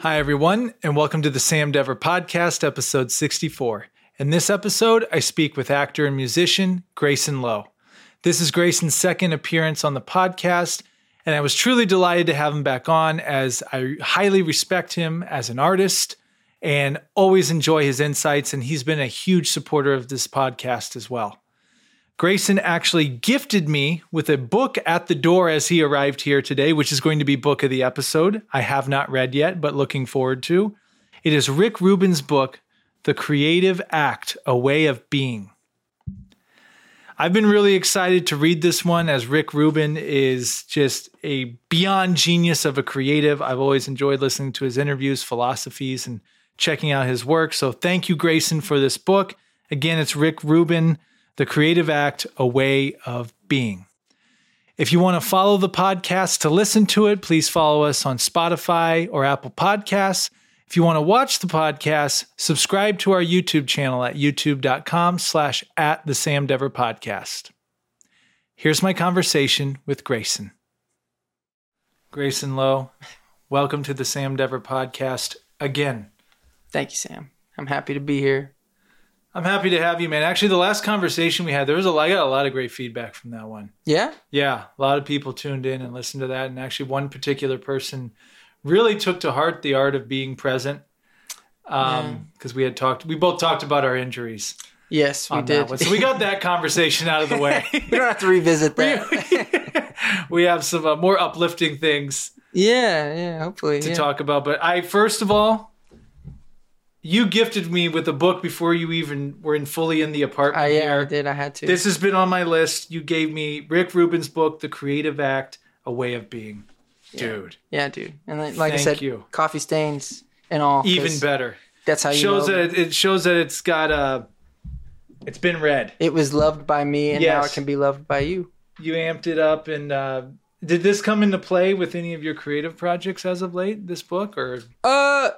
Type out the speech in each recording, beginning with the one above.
Hi, everyone, and welcome to the Sam Dever Podcast, episode 64. In this episode, I speak with actor and musician Grayson Low. This is Grayson's second appearance on the podcast, and I was truly delighted to have him back on as I highly respect him as an artist and always enjoy his insights, and he's been a huge supporter of this podcast as well. Grayson actually gifted me with a book at the door as he arrived here today, which is going to be book of the episode. I have not read yet, but looking forward to. It is Rick Rubin's book, The Creative Act A Way of Being. I've been really excited to read this one as Rick Rubin is just a beyond genius of a creative. I've always enjoyed listening to his interviews, philosophies, and checking out his work. So thank you, Grayson, for this book. Again, it's Rick Rubin. The Creative Act, A Way of Being. If you want to follow the podcast to listen to it, please follow us on Spotify or Apple Podcasts. If you want to watch the podcast, subscribe to our YouTube channel at youtube.com slash at the Sam Dever Podcast. Here's my conversation with Grayson. Grayson Low, welcome to the Sam Dever Podcast again. Thank you, Sam. I'm happy to be here. I'm happy to have you, man. Actually, the last conversation we had, there was a lot, I got a lot of great feedback from that one. Yeah? Yeah, a lot of people tuned in and listened to that, and actually, one particular person really took to heart the art of being present. Um, because yeah. we had talked, we both talked about our injuries. Yes, we did. So we got that conversation out of the way. we don't have to revisit that. we have some uh, more uplifting things. Yeah, yeah, hopefully to yeah. talk about. But I first of all you gifted me with a book before you even were in fully in the apartment. Uh, yeah. I did. I had to. This has been on my list. You gave me Rick Rubin's book, The Creative Act: A Way of Being. Dude. Yeah, dude. And like Thank I said, you. coffee stains and all. Even better. That's how you shows know. that it shows that it's got a. Uh, it's been read. It was loved by me, and yes. now it can be loved by you. You amped it up, and uh, did this come into play with any of your creative projects as of late? This book, or uh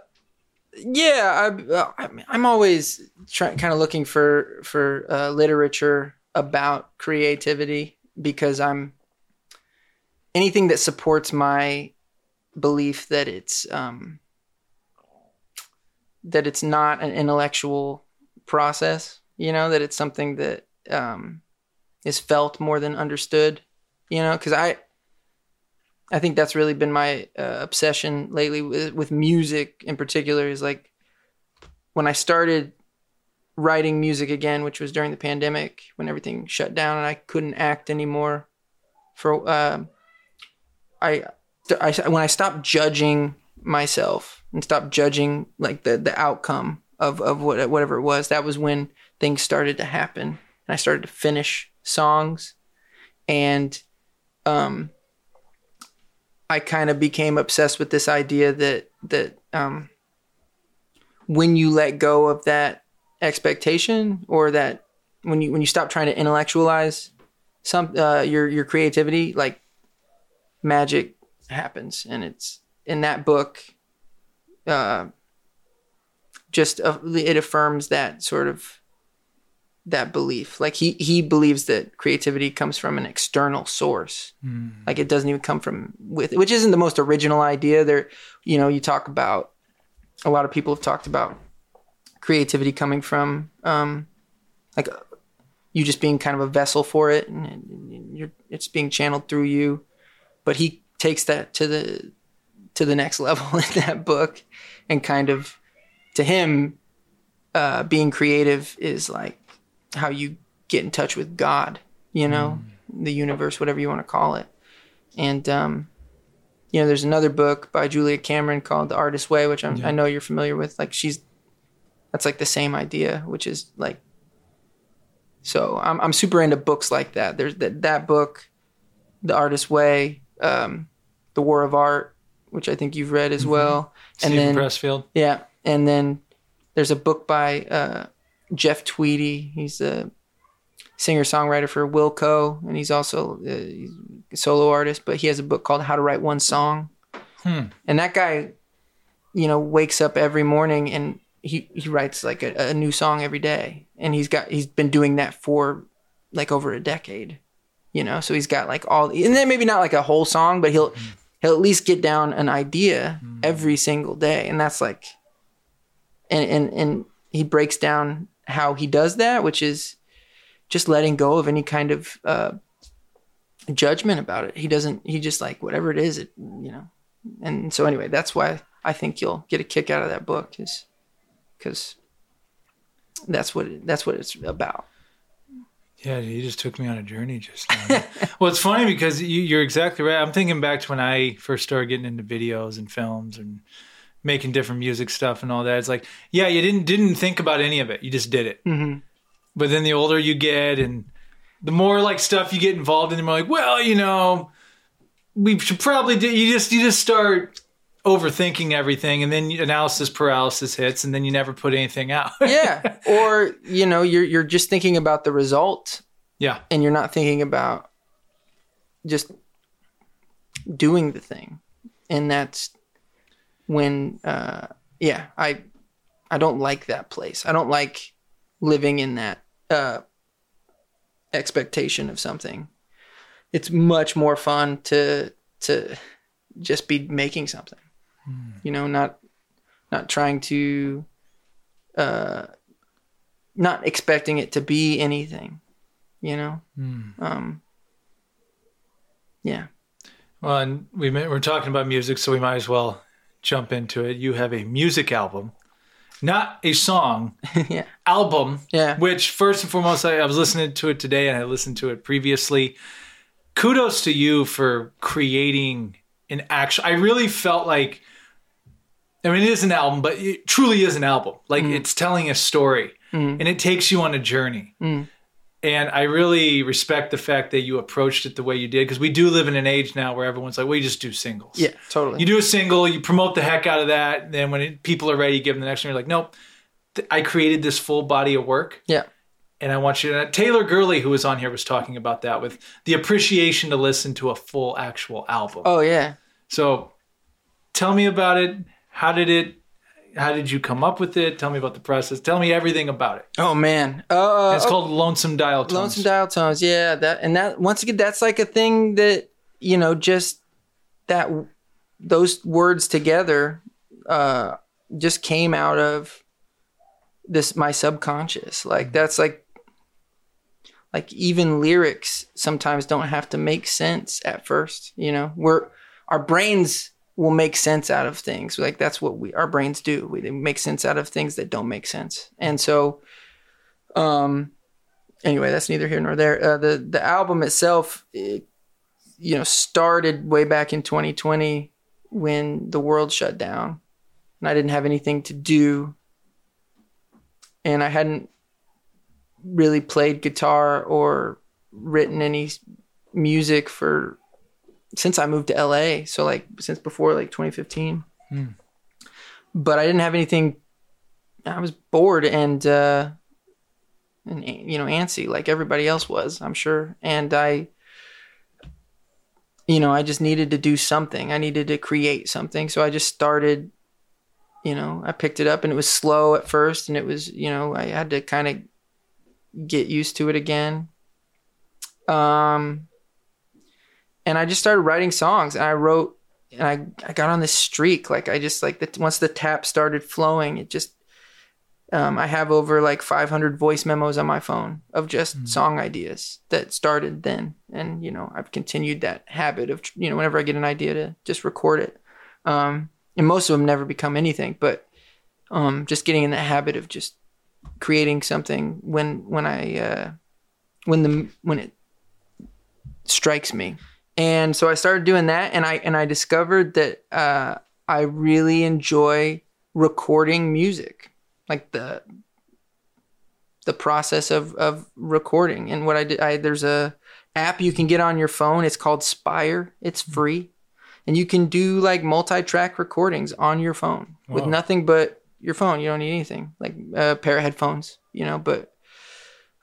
yeah, I, I'm always kind of looking for for uh, literature about creativity because I'm anything that supports my belief that it's um, that it's not an intellectual process. You know that it's something that um, is felt more than understood. You know, because I I think that's really been my uh, obsession lately with, with music in particular is like when I started writing music again, which was during the pandemic when everything shut down and I couldn't act anymore. For uh, I, I when I stopped judging myself and stopped judging like the the outcome of of what whatever it was, that was when things started to happen and I started to finish songs and um I kind of became obsessed with this idea that that um, when you let go of that expectation or that when you when you stop trying to intellectualize some uh, your your creativity, like magic happens, and it's in that book. Uh, just uh, it affirms that sort of that belief. Like he he believes that creativity comes from an external source. Mm. Like it doesn't even come from with which isn't the most original idea. There, you know, you talk about a lot of people have talked about creativity coming from um, like you just being kind of a vessel for it, and, and you're it's being channeled through you. But he takes that to the to the next level in that book, and kind of to him, uh, being creative is like how you get in touch with God, you know, mm. the universe, whatever you want to call it. And, um, you know, there's another book by Julia Cameron called The Artist's Way, which yeah. i know you're familiar with. Like, she's, that's like the same idea, which is like, so I'm, I'm super into books like that. There's that, that book, The Artist's Way, um, The War of Art, which I think you've read as mm-hmm. well. And Steven then, Pressfield. Yeah. And then there's a book by, uh, Jeff Tweedy. He's a singer songwriter for Wilco, and he's also a solo artist. But he has a book called How to Write One Song. Hmm. And that guy, you know, wakes up every morning and he he writes like a, a new song every day, and he's got he's been doing that for like over a decade. You know, so he's got like all, and then maybe not like a whole song, but he'll he'll at least get down an idea every single day, and that's like, and and and he breaks down how he does that, which is just letting go of any kind of uh, judgment about it. He doesn't. He just like whatever it is, it you know. And so anyway, that's why I think you'll get a kick out of that book, is because that's what it, that's what it's about. Yeah, you just took me on a journey just now. well, it's funny because you, you're exactly right. I'm thinking back to when I first started getting into videos and films and making different music stuff and all that. It's like, yeah, you didn't didn't think about any of it. You just did it. Mm-hmm. But then the older you get and the more like stuff you get involved in, the more like, well, you know, we should probably do. You just you just start overthinking everything, and then analysis paralysis hits, and then you never put anything out. yeah, or you know, you're you're just thinking about the result, yeah, and you're not thinking about just doing the thing, and that's when, uh, yeah, I I don't like that place. I don't like living in that uh, expectation of something. It's much more fun to to just be making something. You know, not not trying to uh not expecting it to be anything, you know? Um yeah. Well, and we we're talking about music, so we might as well jump into it. You have a music album, not a song yeah. album. Yeah. Which first and foremost, I, I was listening to it today, and I listened to it previously. Kudos to you for creating an actual. I really felt like. I mean, it is an album, but it truly is an album. Like mm. it's telling a story, mm. and it takes you on a journey. Mm. And I really respect the fact that you approached it the way you did because we do live in an age now where everyone's like, "Well, you just do singles." Yeah, totally. You do a single, you promote the heck out of that. Then when it, people are ready, you give them the next one. You're like, nope, th- I created this full body of work. yeah. And I want you to. Taylor Gurley, who was on here, was talking about that with the appreciation to listen to a full actual album. Oh yeah. So tell me about it. How did it, how did you come up with it? Tell me about the process. Tell me everything about it. Oh man. Uh It's called Lonesome Dialtones. Lonesome dial tones, yeah. That and that once again, that's like a thing that you know, just that those words together, uh, just came out of this my subconscious. Like that's like, like even lyrics sometimes don't have to make sense at first. You know, we're our brains will make sense out of things. Like that's what we our brains do. We make sense out of things that don't make sense, and so. Um, anyway, that's neither here nor there. Uh, the the album itself, it, you know, started way back in 2020 when the world shut down, and I didn't have anything to do, and I hadn't really played guitar or written any music for since I moved to LA. So like since before like 2015. But I didn't have anything. I was bored and. uh and you know antsy like everybody else was i'm sure and i you know i just needed to do something i needed to create something so i just started you know i picked it up and it was slow at first and it was you know i had to kind of get used to it again um and i just started writing songs and i wrote and i i got on this streak like i just like the, once the tap started flowing it just um, I have over like 500 voice memos on my phone of just song ideas that started then, and you know I've continued that habit of you know whenever I get an idea to just record it, um, and most of them never become anything, but um, just getting in that habit of just creating something when when I uh, when the when it strikes me, and so I started doing that, and I and I discovered that uh, I really enjoy recording music like the the process of of recording. And what I did I there's a app you can get on your phone. It's called Spire. It's free. And you can do like multi-track recordings on your phone with nothing but your phone. You don't need anything like a pair of headphones you know but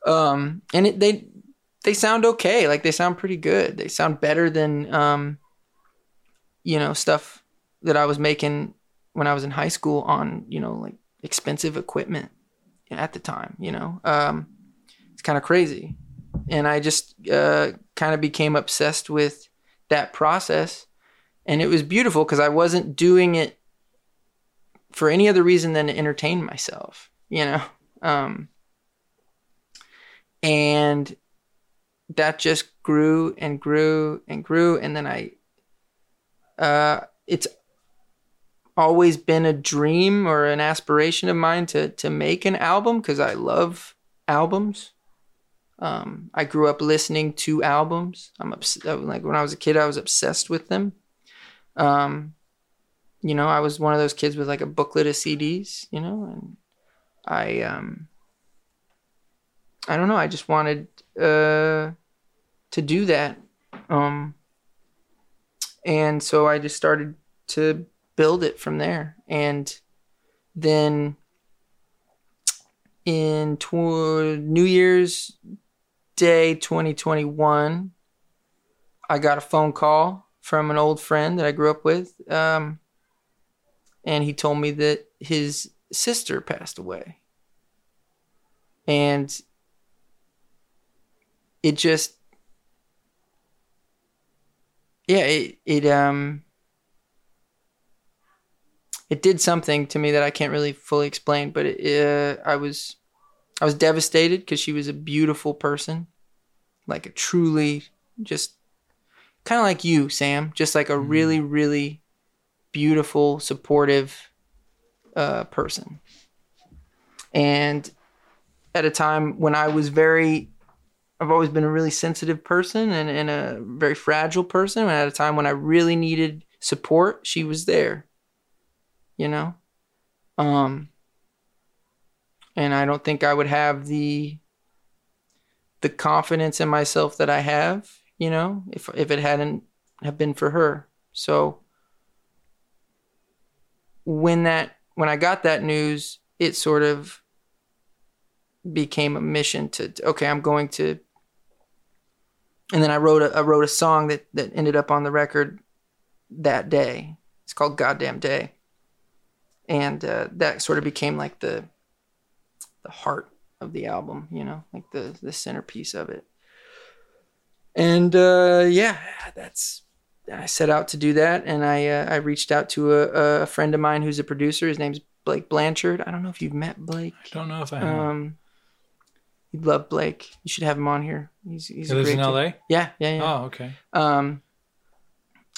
um and it, they they sound okay. Like they sound pretty good. They sound better than um you know stuff that I was making when I was in high school on you know like expensive equipment at the time you know? Um it's kind of crazy. And I just uh kind of became obsessed with that process. And it was beautiful because I wasn't doing it for any other reason than to entertain myself, you know. Um, and that just grew and grew and grew, and then I, uh, it's always been a dream or an aspiration of mine to to make an album because I love albums. Um, I grew up listening to albums. I'm obs- like when I was a kid, I was obsessed with them. Um, you know, I was one of those kids with like a booklet of CDs, you know, and I um I don't know, I just wanted uh to do that. Um and so I just started to build it from there. And then in tw- New Year's Day 2021, I got a phone call from an old friend that I grew up with. Um, and he told me that his sister passed away. And it just yeah, it it um it did something to me that I can't really fully explain, but it, uh, I was I was devastated because she was a beautiful person, like a truly just kind of like you, Sam, just like a mm-hmm. really really beautiful, supportive uh, person. And at a time when I was very, I've always been a really sensitive person and, and a very fragile person. And at a time when I really needed support, she was there, you know? Um, and I don't think I would have the, the confidence in myself that I have, you know, if, if it hadn't have been for her. So, when that when I got that news, it sort of became a mission to okay, I'm going to. And then I wrote a I wrote a song that that ended up on the record that day. It's called "Goddamn Day," and uh, that sort of became like the the heart of the album, you know, like the the centerpiece of it. And uh, yeah, that's I set out to do that, and I uh, I reached out to a, a, friend of mine who's a producer. His name's Blake Blanchard. I don't know if you've met Blake. I don't know if I have. Um, you'd love Blake. You should have him on here. He's he's he lives in LA. Yeah, yeah, yeah. Oh, okay. Um,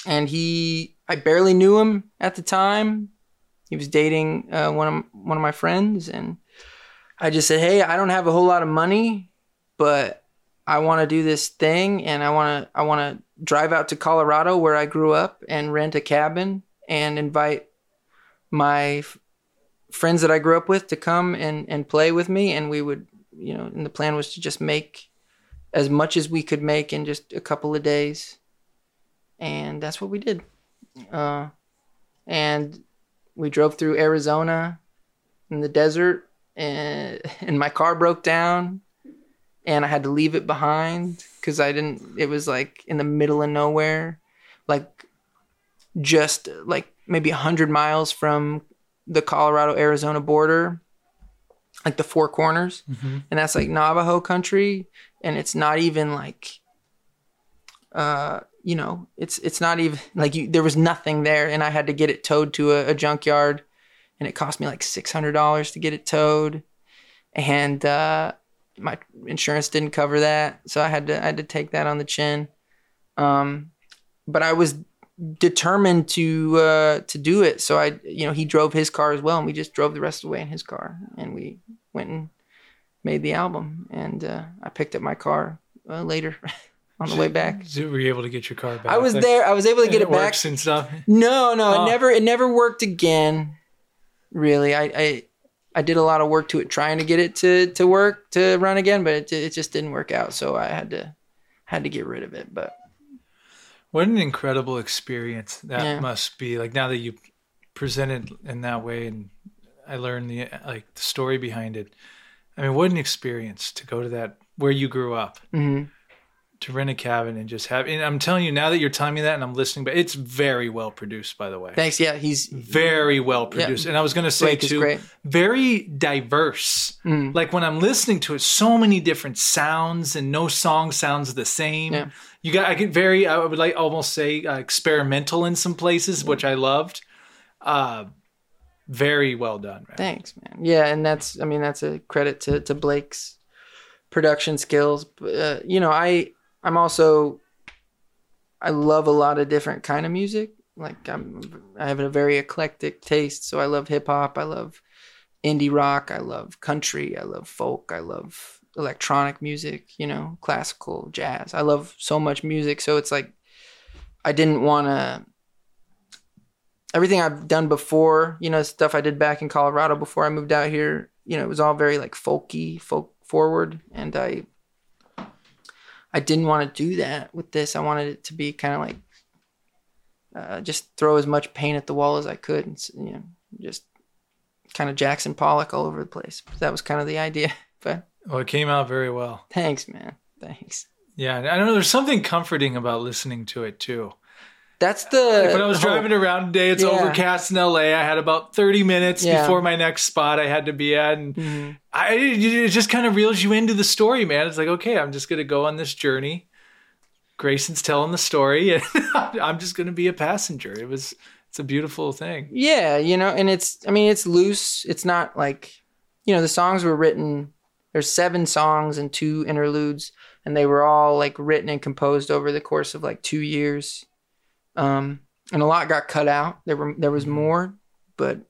and he, I barely knew him at the time. He was dating uh, one of one of my friends, and I just said, "Hey, I don't have a whole lot of money, but I want to do this thing, and I want to I want to drive out to Colorado where I grew up and rent a cabin and invite my f- friends that I grew up with to come and, and play with me. And we would, you know, and the plan was to just make as much as we could make in just a couple of days. And that's what we did. Uh, and we drove through Arizona in the desert and, and my car broke down and I had to leave it behind because I didn't. It was like in the middle of nowhere, like just like maybe a hundred miles from the Colorado Arizona border, like the Four Corners, mm-hmm. and that's like Navajo country, and it's not even like, uh, you know, it's it's not even like you, there was nothing there, and I had to get it towed to a, a junkyard, and it cost me like six hundred dollars to get it towed, and uh, my insurance didn't cover that, so I had to I had to take that on the chin. Um, but I was determined to uh, to do it. So I, you know, he drove his car as well, and we just drove the rest of the way in his car, and we went and made the album. And uh, I picked up my car uh, later. on the way back, so were you able to get your car back? I was there. I was able to get it, it back and stuff. No, no, oh. it never. It never worked again. Really, I, I I did a lot of work to it, trying to get it to to work to run again, but it, it just didn't work out. So I had to had to get rid of it. But what an incredible experience that yeah. must be! Like now that you presented in that way, and I learned the like the story behind it. I mean, what an experience to go to that where you grew up. Mm-hmm. to rent a cabin and just have. And I'm telling you now that you're telling me that, and I'm listening, but it's very well produced, by the way. Thanks. Yeah, he's Very well produced, and I was going to say Blake too, very diverse. Mm. Like when I'm listening to it, so many different sounds, and no song sounds the same. Yeah. You got, I get very, I would like almost say uh, experimental in some places, which I loved. Uh, very well done, man. Thanks, man. Yeah, and that's I mean that's a credit to to Blake's production skills. But, Uh, you know, I I'm also I love a lot of different kind of music. Like I'm I have a very eclectic taste, so I love hip hop, I love indie rock, I love country, I love folk, I love electronic music, you know, classical, jazz. I love so much music, so it's like I didn't want to everything I've done before, you know, stuff I did back in Colorado before I moved out here, you know, it was all very like folky, folk forward, and I I didn't want to do that with this. I wanted it to be kind of like uh, just throw as much paint at the wall as I could, and you know, just kind of Jackson Pollock all over the place. That was kind of the idea. But Well, it came out very well. thanks, man. Thanks. Yeah, I don't know. There's something comforting about listening to it too. That's the When I was hope. driving around today, it's Yeah. overcast in LA. I had about 30 minutes Yeah. before my next spot I had to be at, and Mhm. I it just kind of reels you into the story, man. It's like, okay, I'm just gonna go on this journey. Grayson's telling the story, and I'm just gonna be a passenger. It was, it's a beautiful thing. Yeah, you know, and it's I mean it's loose. It's not like you know, the songs were written there's seven songs and two interludes and they were all like written and composed over the course of like 2 years. Um and a lot got cut out. There were there was more, but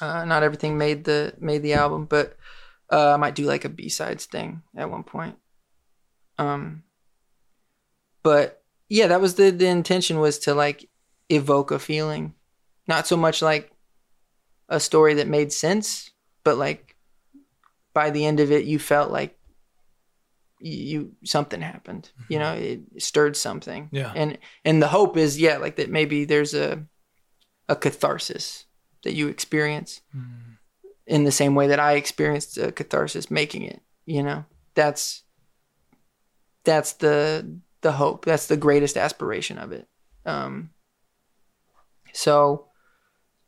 uh not everything made the made the album, but uh I might do like a B-sides thing at one point. Um but yeah, that was the the intention was to like evoke a feeling not so much like a story that made sense, but like by the end of it, you felt like you something happened. You know, it stirred something. Yeah. And and the hope is, yeah, like that maybe there's a a catharsis that you experience in the same way that I experienced a catharsis making it. You know, that's that's the the hope. That's the greatest aspiration of it. Um, so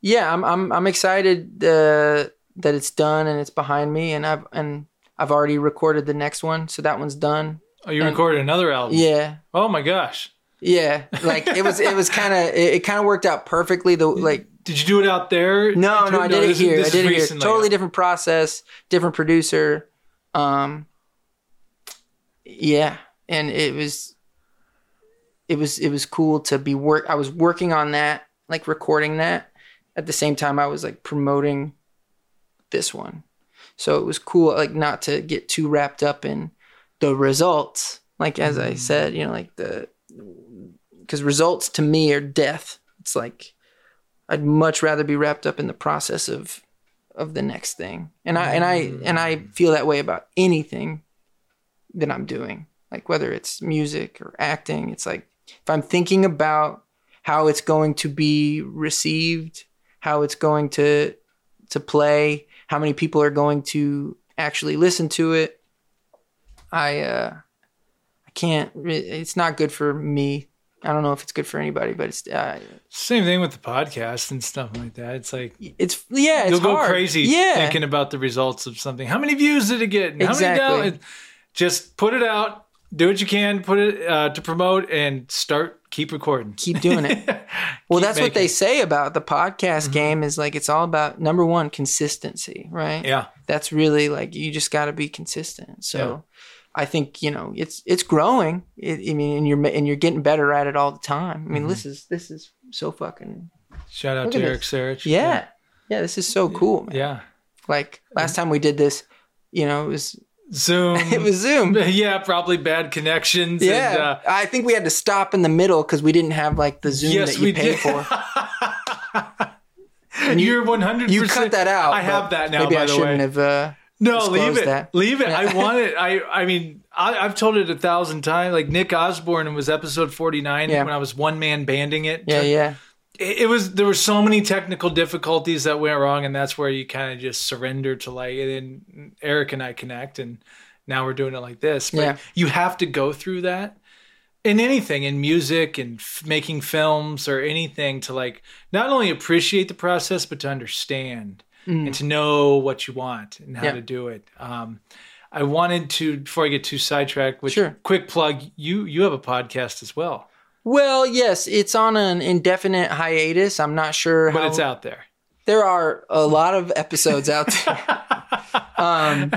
yeah, I'm I'm I'm excited uh, that it's done and it's behind me, and I've and I've already recorded the next one, so that one's done. Oh, you And- recorded another album? Yeah, Oh my gosh! yeah. Like it was it was kind of it, it kind of worked out perfectly. The like Did you do it out there? no no I did it here. I did it here. Totally different process, different producer. Um, yeah, and it was it was it was cool to be work. I was working on that, like recording that at the same time I was like promoting this one. So it was cool, like not to get too wrapped up in the results. Like as I mm. said, you know, like the because results to me are death. It's like I'd much rather be wrapped up in the process of of the next thing. And I and I and I mm. feel that way about anything that I'm doing. Like whether it's music or acting, it's like if I'm thinking about how it's going to be received, how it's going to to play, how many people are going to actually listen to it, I uh I can't it's not good for me. I don't know if it's good for anybody, but it's uh, Same thing with the podcast and stuff like that. It's like it's yeah, it's you'll go hard. crazy Yeah. thinking about the results of something. How many views did it get? And How Exactly. many down? Just put it out, do what you can, put it uh, to promote, and start. Keep recording. keep doing it. Well, that's what they say about the podcast game is like it's all about number one consistency, right? Yeah, That's really like you just got to be consistent. So I think you know it's it's growing. It, I mean, and you're and you're getting better at it all the time. I mean, Mm-hmm. this is this is so fucking shout out to Eric. Sarich. yeah yeah. This is so cool, man. yeah. Like last time we did this, you know, it was Zoom. it was Zoom. yeah, probably bad connections. Yeah, and, uh, I think we had to stop in the middle because we didn't have like the Zoom yes, that you we pay did. for. and you're 100. You cut that out. I have that now. Maybe by I the shouldn't way. have. Uh, No, leave it. that. Leave it. I want it. I I mean, I, I've told it a thousand times. Like Nick Osborne was episode forty nine Yeah. when I was one man banding it. yeah, yeah. It, it was there were so many technical difficulties that went wrong, and that's where you kind of just surrender to like. And then Eric and I connect, and now we're doing it like this. But Yeah. you have to go through that in anything, in music and f- making films or anything to like not only appreciate the process, but to understand and to know what you want and how Mm. Yeah. to do it. Um, I wanted to, before I get too sidetracked, which Sure. quick plug, you you have a podcast as well, Well, yes, it's on an indefinite hiatus. I'm not sure but how it's out there. there are a lot of episodes out there. um,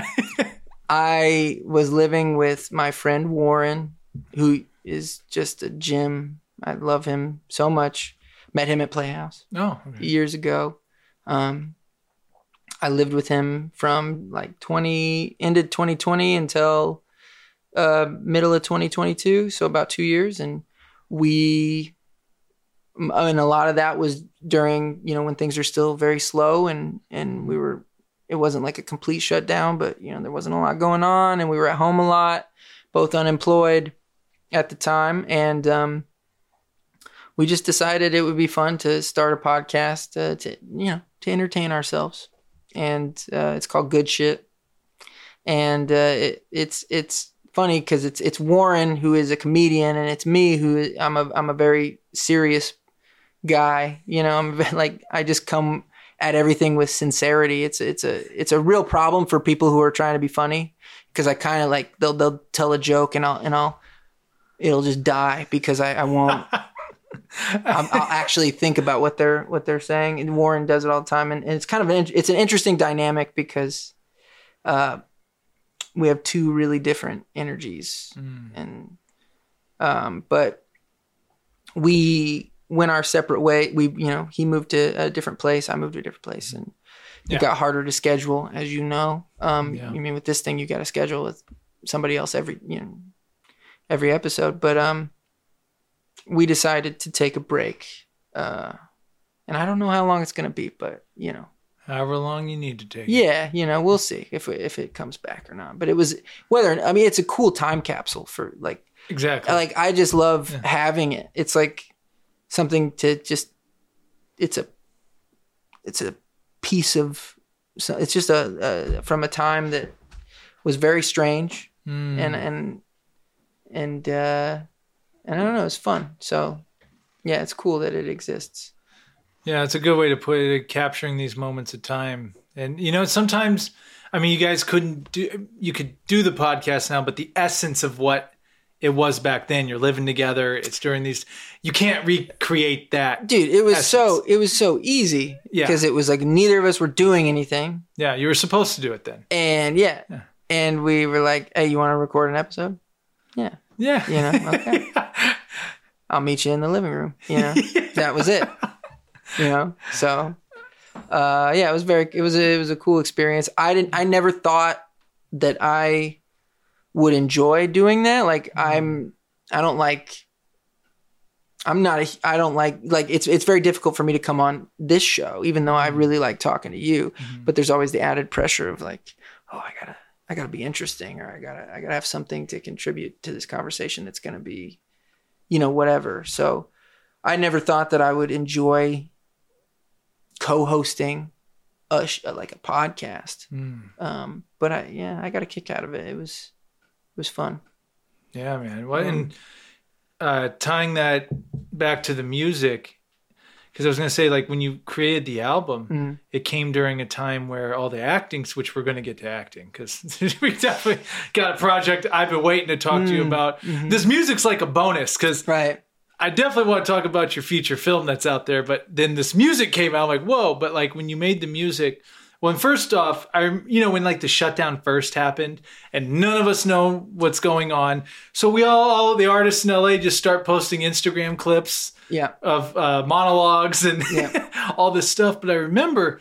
I was living with my friend Warren, who is just a gem. I love him so much. Met him at Playhouse No, okay. years ago. Um, I lived with him from like 20 ended 2020 until uh, middle of 2022, so about two years, and we and a lot of that was during you know when things are still very slow and and we were it wasn't like a complete shutdown but you know there wasn't a lot going on and we were at home a lot both unemployed at the time. And um we just decided it would be fun to start a podcast uh, to you know to entertain ourselves. And uh, it's called good shit. And uh, it, it's it's funny because it's it's Warren who is a comedian and it's me who is, I'm a I'm a very serious guy you know I'm like I just come at everything with sincerity. It's it's a it's a real problem for people who are trying to be funny because I kind of like they'll they'll tell a joke and I'll and I'll it'll just die because I, I won't. I'll, I'll actually think about what they're what they're saying. And Warren does it all the time, and, and it's kind of an it's an interesting dynamic because uh, we have two really different energies, and um, but we went our separate way. We you know he moved to a different place, I moved to a different place, and it Yeah. got harder to schedule, as you know. Um, Yeah. I mean, with this thing, you got to schedule with somebody else every you know every episode, but um we decided to take a break. Uh, and I don't know how long it's going to be, but you know, However long you need to take. yeah, you know, we'll see if it, if it comes back or not. But it was whether I mean, it's a cool time capsule for like exactly. like I just love Yeah. having it. It's like something to just it's a it's a piece of so it's just a, a from a time that was very strange Mm. and and and uh and I don't know, it's fun. So yeah, it's cool that it exists. Yeah, it's a good way to put it, capturing these moments of time. And you know, sometimes I mean, you guys couldn't do you could do the podcast now, but the essence of what it was back then, you're living together, it's during these you can't recreate that. Dude, it was Essence. so it was so easy Yeah. because it was like neither of us were doing anything. Yeah, you were supposed to do it then. And yeah. Yeah. And we were like, "Hey, you want to record an episode?" Yeah. Yeah. You know, okay. I'll meet you in the living room. You know, that was it. You know, so uh, yeah, it was very, it was a, it was a cool experience. I didn't, I never thought that I would enjoy doing that. Like mm-hmm. I'm, I don't like, I'm not, a, I don't like, like it's, it's very difficult for me to come on this show, even though I mm-hmm. really like talking to you. Mm-hmm. But there's always the added pressure of like, oh, I gotta, I gotta be interesting, or I gotta, I gotta have something to contribute to this conversation that's gonna be, you know, whatever. So I never thought that I would enjoy co-hosting a sh- like a podcast. Mm. Um, but I, yeah, I got a kick out of it. It was, it was fun. Yeah, man. What and uh, tying that back to the music, because I was gonna say, like when you created the album, Mm. it came during a time where all the acting, which we're gonna get to acting, because we definitely got a project I've been waiting to talk to you Mm. about. Mhm. This music's like a bonus, because Right. I definitely want to talk about your feature film that's out there. But then this music came out, I'm like, whoa! But like when you made the music. when first off, I you know when like the shutdown first happened, and none of us know what's going on, so we all, all the artists in LA just start posting Instagram clips Yeah. of uh, monologues and Yeah. all this stuff. But I remember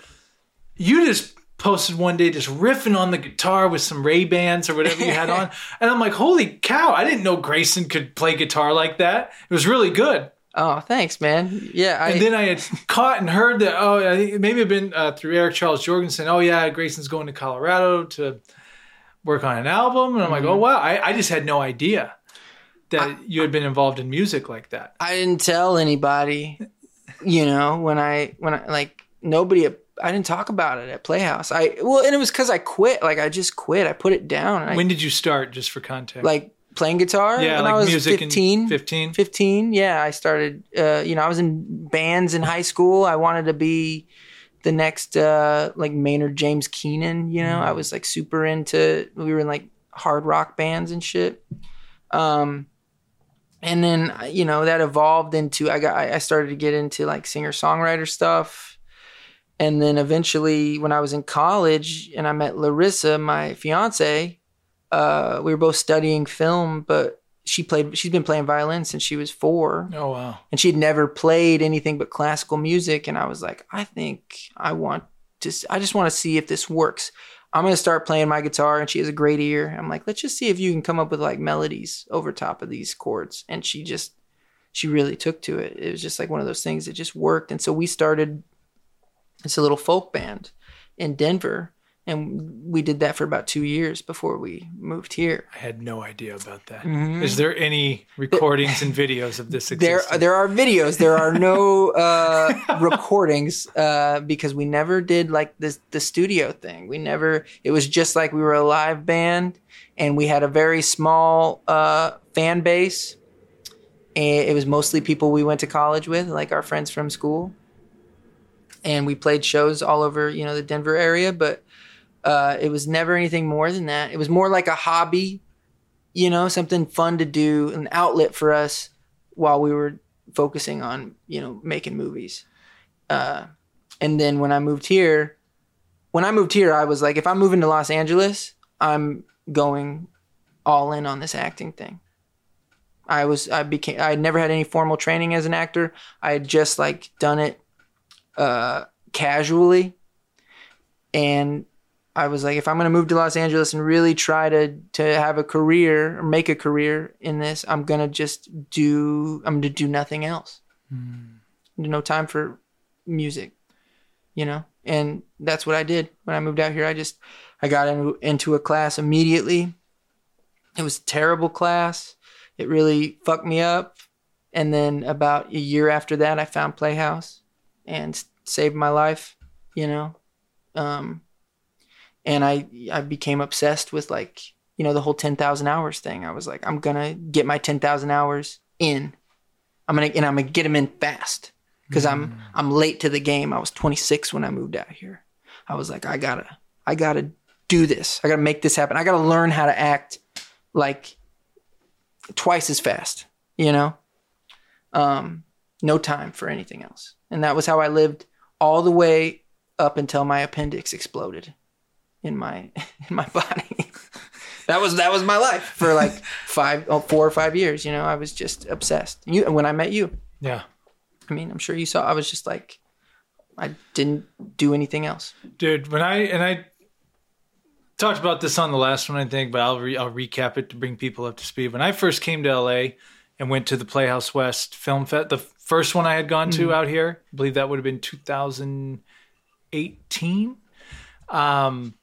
you just posted one day just riffing on the guitar with some Ray Bans or whatever you had on, and I'm like, holy cow! I didn't know Grayson could play guitar like that. It was really good. Oh, thanks, man. Yeah. I, And then I had caught and heard that, oh, I think maybe it'd been uh, through Eric Charles Jorgensen. Oh, yeah, Grayson's going to Colorado to work on an album. And I'm like, oh, Mm-hmm. wow. I, I just had no idea that you had been involved in music like that. I didn't tell anybody, you know, when I, when I, like, nobody I didn't talk about it at Playhouse. I well, and it was because I quit. Like I just quit. I put it down. And I, When did you start, just for context? like playing guitar yeah, when like I was music 15. 15? 15 yeah i started uh, you know i was in bands in high school i wanted to be the next uh, like maynard james keenan you know i was like super into we were in like hard rock bands and shit um and then you know that evolved into i got I started to get into like singer songwriter stuff and then eventually when i was in college and i met larissa my fiance uh, we were both studying film but she played she's been playing violin since she was four. Oh, wow. and she'd never played anything but classical music. And i was like i think i want to I just want to see if this works. I'm going to start playing my guitar and she has a great ear. I'm like let's just see if you can come up with like melodies over top of these chords. And she just she really took to it. It was just like one of those things that just worked. And so we started it's a little folk band in denver and we did that for about two years before we moved here. I had no idea about that. Is Mhm. there any recordings and videos of this there there are videos. There are no uh recordings uh because we never did like this the studio thing. We never it was just like we were a live band and we had a very small uh fan base. And it was mostly people we went to college with like our friends from school and we played shows all over you know the denver area but uh it was never anything more than that. It was more like a hobby you know something fun to do an outlet for us while we were focusing on you know making movies. Uh, and then when i moved here when i moved here i was like if i'm moving to los angeles i'm going all in on this acting thing. I was i became i had never had any formal training as an actor. I had just like done it uh, casually and I was like, if I'm gonna move to Los Angeles and really try to to have a career or make a career in this, I'm gonna just do I'm gonna do nothing else. No time for music, you know. And that's what I did when I moved out here. I just I got in, into a class immediately. It was a terrible class. It really fucked me up. And then about a year after that, I found Playhouse and saved my life. You know. Um, and I I became obsessed with like you know the whole ten thousand hours thing. I was like, I'm gonna get my ten thousand hours in. I'm gonna and I'm gonna get them in fast because I'm I'm late to the game. I was 26 when I moved out here. I was like, I gotta I gotta do this. I gotta make this happen. I gotta learn how to act like twice as fast. You know, um, no time for anything else. And that was how I lived all the way up until my appendix exploded in my in my body. that was that was my life for like five, oh, four or five years. You know, I was just obsessed. You and when I met you, yeah. I mean, I'm sure you saw. I was just like, I didn't do anything else. Dude, when I and I talked about this on the last one, I think, but I'll re, I'll recap it to bring people up to speed. When I first came to LA and went to the Playhouse West Film Fest, the first one I had gone to out here, I believe that would have been 2018. Um,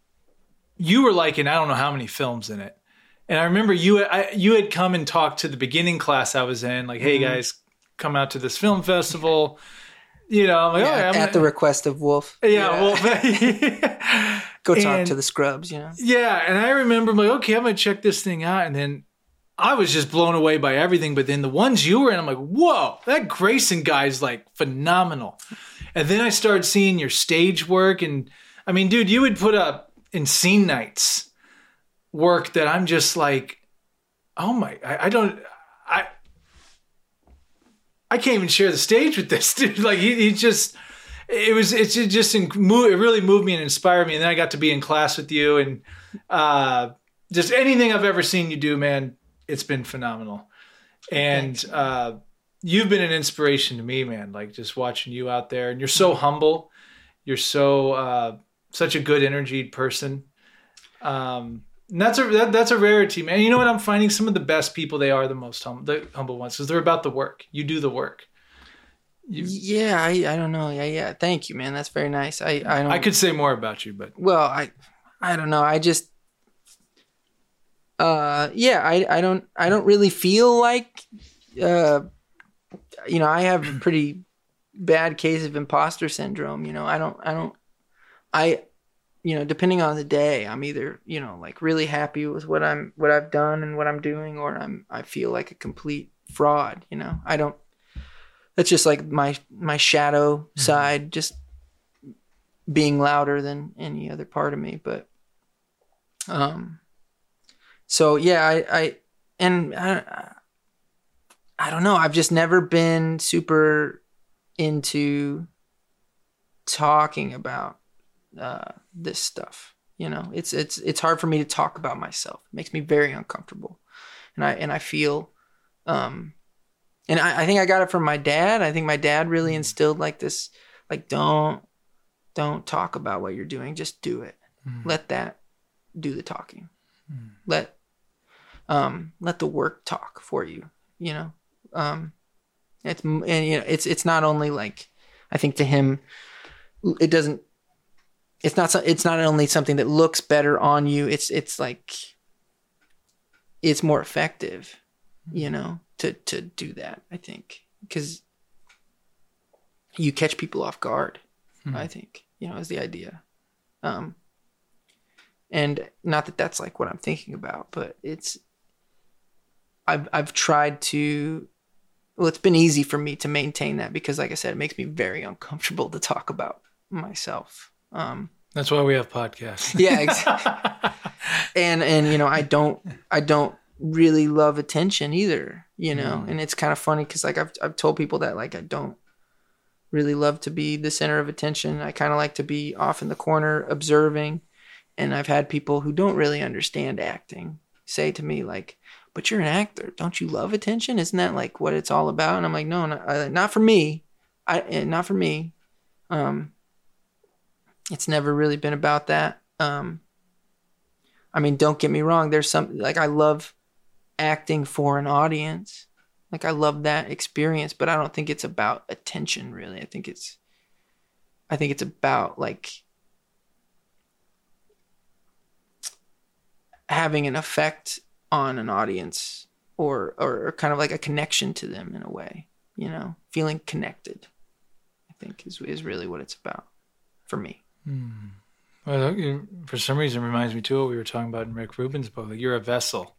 you were like in I don't know how many films in it, and I remember you I, you had come and talked to the beginning class I was in, like, hey guys, come out to this film festival. You know, I'm like, Yeah, "Oh, yeah, I'm at the request of Wolf. yeah, Wolf. go talk and- to the scrubs. You know. yeah, and I remember I'm like, okay, I'm gonna check this thing out, and then I was just blown away by everything. But then the ones you were in, I'm like, whoa, that Grayson guy's like phenomenal. And then I started seeing your stage work, and I mean, dude, you would put up in scene nights work that I'm just like, oh my, I, I don't, I. I can't even share the stage with this dude. Like he, he just, it was, it's just, it really moved me and inspired me. And then I got to be in class with you and, uh, just anything I've ever seen you do, man, it's been phenomenal. And, uh, you've been an inspiration to me, man. Like just watching you out there and you're so humble. You're so, uh, such a good energied person. Um, and that's a that, that's a rarity, man. You know what? I'm finding some of the best people. They are the most humble, the humble ones, because they're about the work. You do the work. You- Yeah, I, I don't know. Yeah, yeah. Thank you, man. That's very nice. I I don't. I could say more about you, but well, I I don't know. I just uh yeah, I I don't I don't really feel like uh you know, I have a pretty bad case of imposter syndrome, you know. I don't I don't I, you know, depending on the day, I'm either you know like really happy with what I'm what I've done and what I'm doing, or I'm I feel like a complete fraud. You know, I don't. That's just like my my shadow mm-hmm. side, just being louder than any other part of me. But, um, so yeah, I I and I, I don't know. I've just never been super into talking about uh, this stuff. You know, it's it's it's hard for me to talk about myself. It makes me very uncomfortable, and I and I feel, um, and I, I think I got it from my dad. I think my dad really mm. instilled like this, like don't don't talk about what you're doing, just do it. Mm. Let that do the talking. Mm. Let um let the work talk for you. You know, um, it's and you know it's it's not only like I think to him it doesn't it's not it's not only something that looks better on you it's it's like it's more effective you know to to do that i think because you catch people off guard mm-hmm. i think you know is the idea um and not that that's like what i'm thinking about but it's i've i've tried to well it's been easy for me to maintain that because like i said it makes me very uncomfortable to talk about myself um that's why we have podcasts yeah exactly. and and you know i don't i don't really love attention either you know mm. and it's kind of funny because like I've, I've told people that like i don't really love to be the center of attention i kind of like to be off in the corner observing and i've had people who don't really understand acting say to me like but you're an actor. Don't you love attention? Isn't that like what it's all about? And I'm like, no, not, uh, not for me. I eh, not for me. Um, it's never really been about that. Um, I mean, don't get me wrong. There's some like I love acting for an audience. Like I love that experience, but I don't think it's about attention really. I think it's I think it's about like having an effect on an audience or or kind of like a connection to them in a way you know? Feeling connected i think is is really what it's about for me. Hmm. well for some reason it reminds me too what we were talking about in rick rubin's book. Like you're a vessel.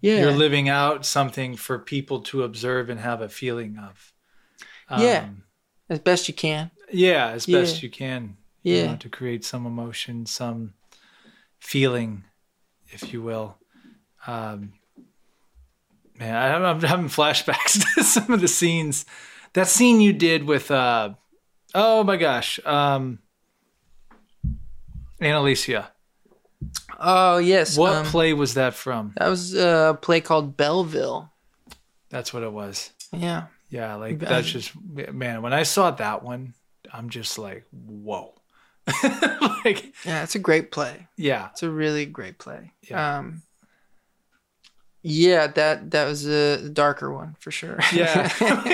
Yeah. You're living out something for people to observe and have a feeling of. Um, yeah as best you can. Yeah as yeah. best you can yeah you know, to create some emotion some feeling if you will um, man, I, am having flashbacks to some of the scenes. That scene you did with, uh, oh my gosh, um, Annalisa. Oh yes. What um, play was that from? That was a play called Belleville. That's what it was. Yeah. Yeah, like that's just man. When I saw that one, I'm just like, whoa. like, yeah, it's a great play. Yeah, it's a really great play. Yeah. Um, yeah, that that was a darker one for sure. Yeah. um,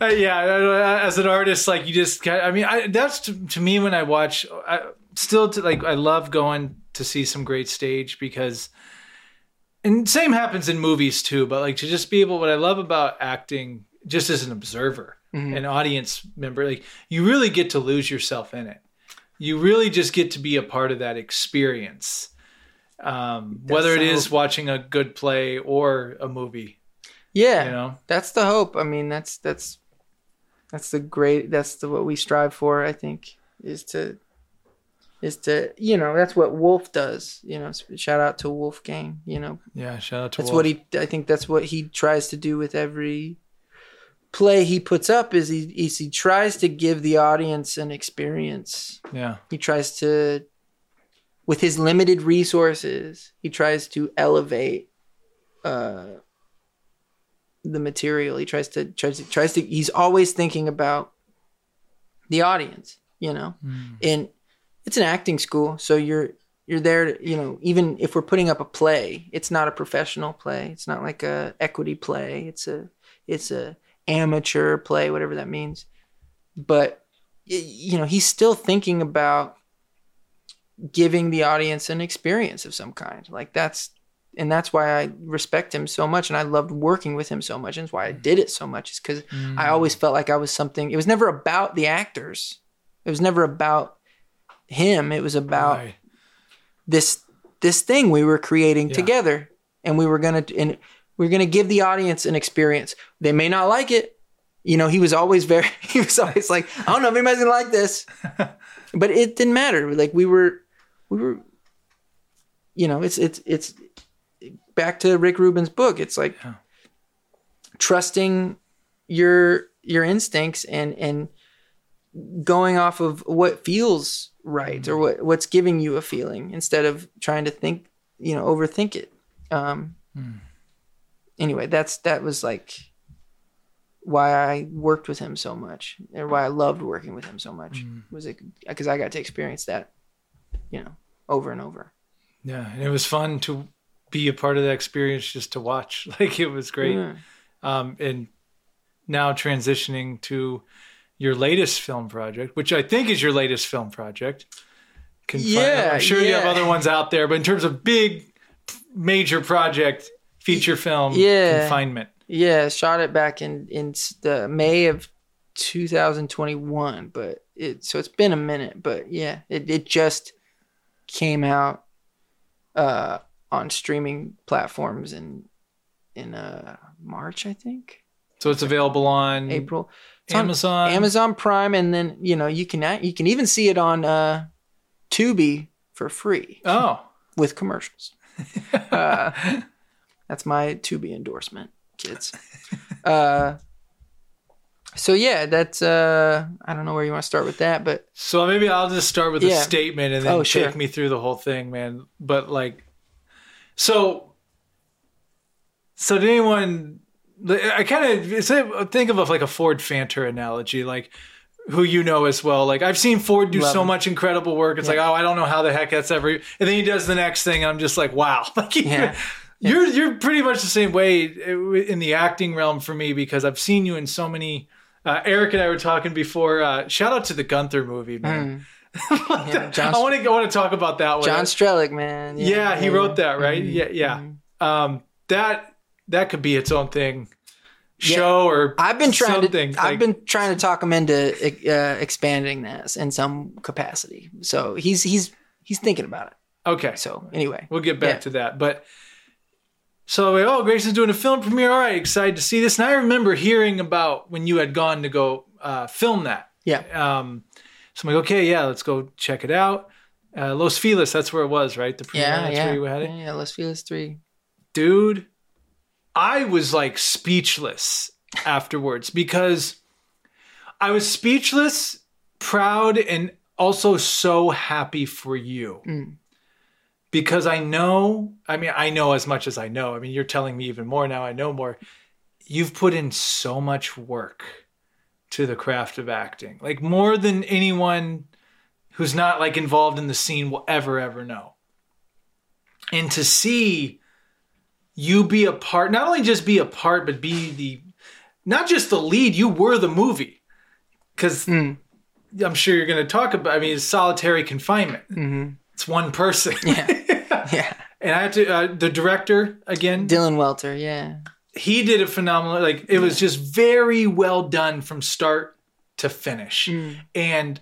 yeah, as an artist, like you just, I mean, I, that's to, to, me when I watch. I, still, to like, I love going to see some great stage because, and same happens in movies too. But like to just be able, what I love about acting, just as an observer, mm-hmm. an audience member, like you really get to lose yourself in it. You really just get to be a part of that experience um, whether it is watching a good play or a movie. Yeah, you know, that's the hope. I mean, that's that's that's the great. That's the what we strive for. I think is to is to you know that's what Wolf does. You know, shout out to Wolfgang. You know, yeah, shout out to. That's Wolf. what he. I think that's what he tries to do with every play he puts up. Is he is he tries to give the audience an experience. Yeah, he tries to with his limited resources, he tries to elevate uh, the material. He tries to tries to tries to. He's always thinking about the audience, you know. Mm. And it's an acting school, so you're you're there. To, you know, even if we're putting up a play, it's not a professional play. It's not like a equity play. It's a it's a amateur play, whatever that means. But you know, he's still thinking about giving the audience an experience of some kind. Like that's and that's why I respect him so much and I loved working with him so much and why I did it so much is cuz mm. I always felt like I was something it was never about the actors. It was never about him. It was about Right. this this thing we were creating Yeah. together and we were gonna and we are gonna give the audience an experience they may not like it you know he was always very he was always like i don't know if anybody's gonna like this but it didn't matter like we were we were you know it's it's it's back to rick rubin's book. It's like Yeah. trusting your your instincts and and going off of what feels right or mm-hmm. what what's giving you a feeling instead of trying to think you know overthink it. Um hmm. anyway that's that was like why i worked with him so much and why i loved working with him so much mm-hmm. was it because i got to experience that you know over and over Yeah, and it was fun to be a part of that experience just to watch. Like it was great. Yeah. Um, and now transitioning to your latest film project, which I think is your latest film project. Confine- Yeah, I'm sure you have other ones out there, but in terms of big, major project, feature film, Yeah. confinement. Yeah, shot it back in in the May of 2021, but it so it's been a minute, but yeah, it it just came out uh on streaming platforms in in uh March, I think. So it's available on April. It's on Amazon. Amazon Prime and then, you know, you can you can even see it on uh Tubi for free Oh, with commercials. uh, that's my Tubi endorsement, kids. Uh, so yeah, that's uh, I don't know where you want to start with that, but So maybe I'll just start with a statement and then Oh, sure. take me through the whole thing, man. But like, so, so did anyone? I kind of think of like a Ford Fanter analogy, like who you know as well. Like I've seen Ford do Love so him. much incredible work. It's Yeah. like, oh, I don't know how the heck that's ever. And then he does the next thing. I'm just like, wow, like Yeah. you're you're pretty much the same way in the acting realm for me because I've seen you in so many. Uh, Eric and I were talking before. Uh, shout out to the Gunther movie, man. mm, Yeah, John- I want to I want to talk about that one. John Strelick, man. yeah, he wrote that, right? Mhm, Yeah, yeah. mhm. Um, that that could be its own thing, show or I've been trying something. to. like- I've been trying to talk him into uh, expanding this in some capacity. So he's he's he's thinking about it. okay. So anyway, We'll get back Yeah. to that, but. So, oh, Grayson's doing a film premiere. All right, excited to see this. And I remember hearing about when you had gone to go uh, film that. yeah, Um, so I'm like, okay, yeah, let's go check it out. Uh, Los Feliz, that's where it was, right? The premiere, yeah, that's yeah, where you had it. yeah, yeah. Los Feliz three. dude, I was like speechless afterwards because I was speechless, proud, and also so happy for you. Mm. Because I know, I mean, I know as much as I know. I mean, you're telling me even more now, I know more. You've put in so much work to the craft of acting, like more than anyone who's not like involved in the scene will ever, ever know. And to see you be a part, not only just be a part, but be the, not just the lead, you were the movie. Because Mm. I'm sure you're going to talk about, I mean, solitary confinement. hmm It's one person. Yeah. Yeah, and I had to, uh, the director, again, Dylan Welter. Yeah, he did a phenomenal, like, it was just very well done from start to finish. Mm. And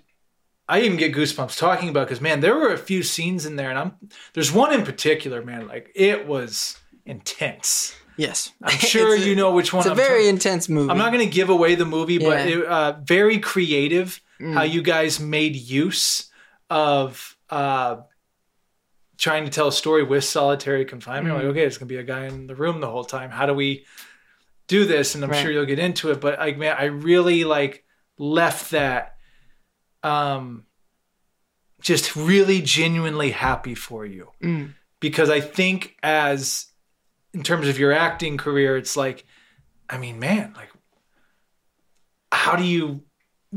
I even get goosebumps talking about because man, there were a few scenes in there, and I'm there's one in particular, man, like it was intense. yes. I'm sure a- you know which one. It's a I'm very talking- intense movie. I'm not going to give away the movie, but it, uh, very creative Mm. how you guys made use of uh, trying to tell a story with solitary confinement. Mm. Like, okay, it's going to be a guy in the room the whole time. How do we do this? And I'm Right. sure you'll get into it, but like, man, I really like left that um, just really genuinely happy for you Mm. because I think as in terms of your acting career, it's like, I mean, man, like, how do you?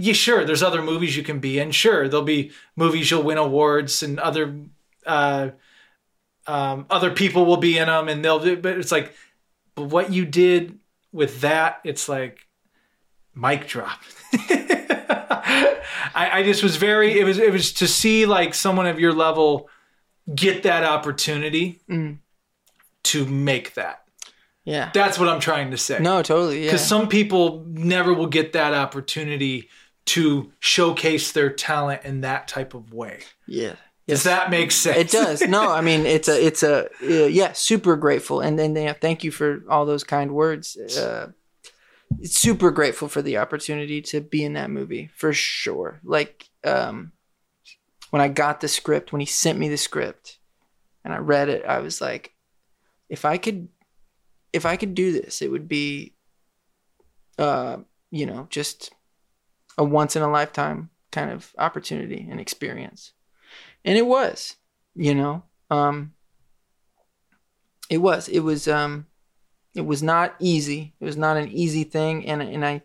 Yeah, sure. There's other movies you can be in. Sure, there'll be movies you'll win awards and other, uh, um, other people will be in them, and they'll. do But it's like, but what you did with that, it's like, mic drop. I, I just was very. It was. It was to see like someone of your level get that opportunity Mm. to make that. Yeah. That's what I'm trying to say. No, totally. Yeah. Because some people never will get that opportunity to showcase their talent in that type of way. Yeah. Does that make sense? It does. No, I mean it's a it's a uh, yeah, super grateful, and then yeah, thank you for all those kind words. Uh, super grateful for the opportunity to be in that movie for sure. Like um, when I got the script, when he sent me the script, and I read it, I was like, if I could, if I could do this, it would be, uh, you know, just a once in a lifetime kind of opportunity and experience. And it was you know um it was it was um it was not easy. It was not an easy thing. And and i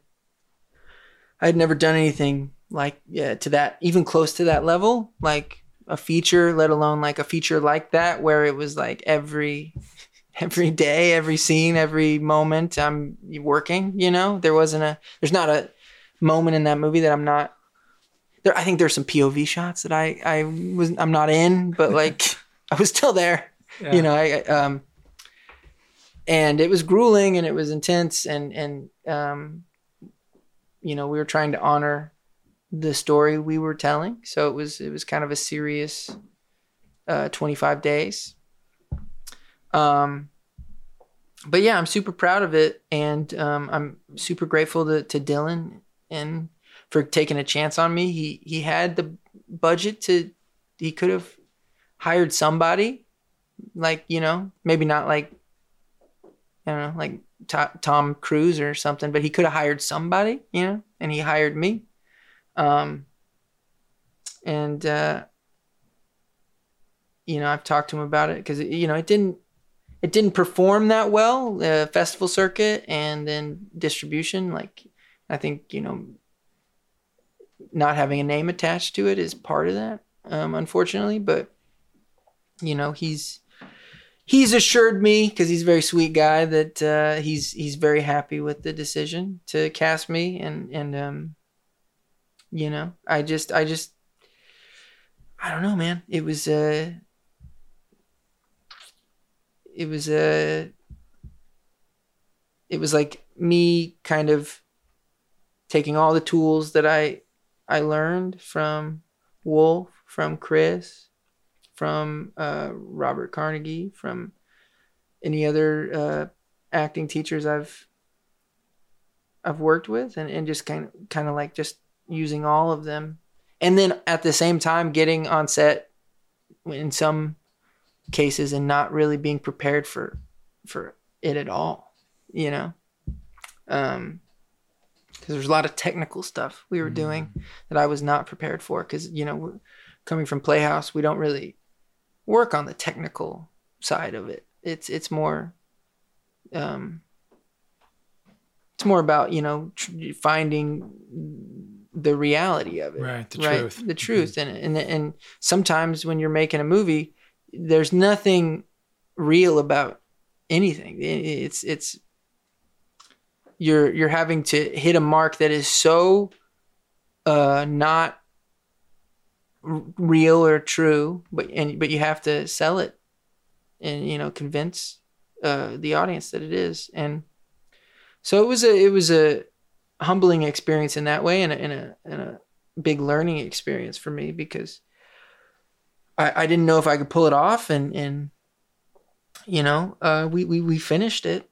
i had never done anything like yeah to that even close to that level like a feature let alone like a feature like that where it was like every every day every scene every moment i'm working you know there wasn't a there's not a moment in that movie that i'm not there, I think there's some POV shots that I I was I'm not in, but like I was still there. Yeah. You know, I um, and it was grueling and it was intense and and um, you know, we were trying to honor the story we were telling, so it was it was kind of a serious uh, 25 days. Um, but yeah, I'm super proud of it, and um, I'm super grateful to, to Dylan and for taking a chance on me. He he had the budget to he could have hired somebody like, you know, maybe not like don't know, like Tom Cruise or something, but he could have hired somebody, you know, and he hired me. Um and uh you know, I've talked to him about it cuz you know, it didn't it didn't perform that well, the festival circuit and then distribution like I think, you know, not having a name attached to it is part of that, um, unfortunately. But you know, he's he's assured me because he's a very sweet guy that uh, he's he's very happy with the decision to cast me, and and um, you know, I just I just I don't know, man. It was uh it was a uh, it was like me kind of taking all the tools that I I learned from Wolf, from Chris, from uh, Robert Carnegie, from any other uh, acting teachers I've I've worked with, and, and just kind of kind of like just using all of them, and then at the same time getting on set in some cases and not really being prepared for for it at all, you know. Um, because there's a lot of technical stuff we were doing mm. that I was not prepared for. Because you know, coming from Playhouse, we don't really work on the technical side of it. It's it's more, um, it's more about you know tr- finding the reality of it, right? The right? truth, the truth, mm-hmm. and and and sometimes when you're making a movie, there's nothing real about anything. It's it's you're you're having to hit a mark that is so uh, not real or true, but and but you have to sell it and you know convince uh, the audience that it is. And so it was a it was a humbling experience in that way, and a, and a, and a big learning experience for me because I, I didn't know if I could pull it off, and and you know uh, we we we finished it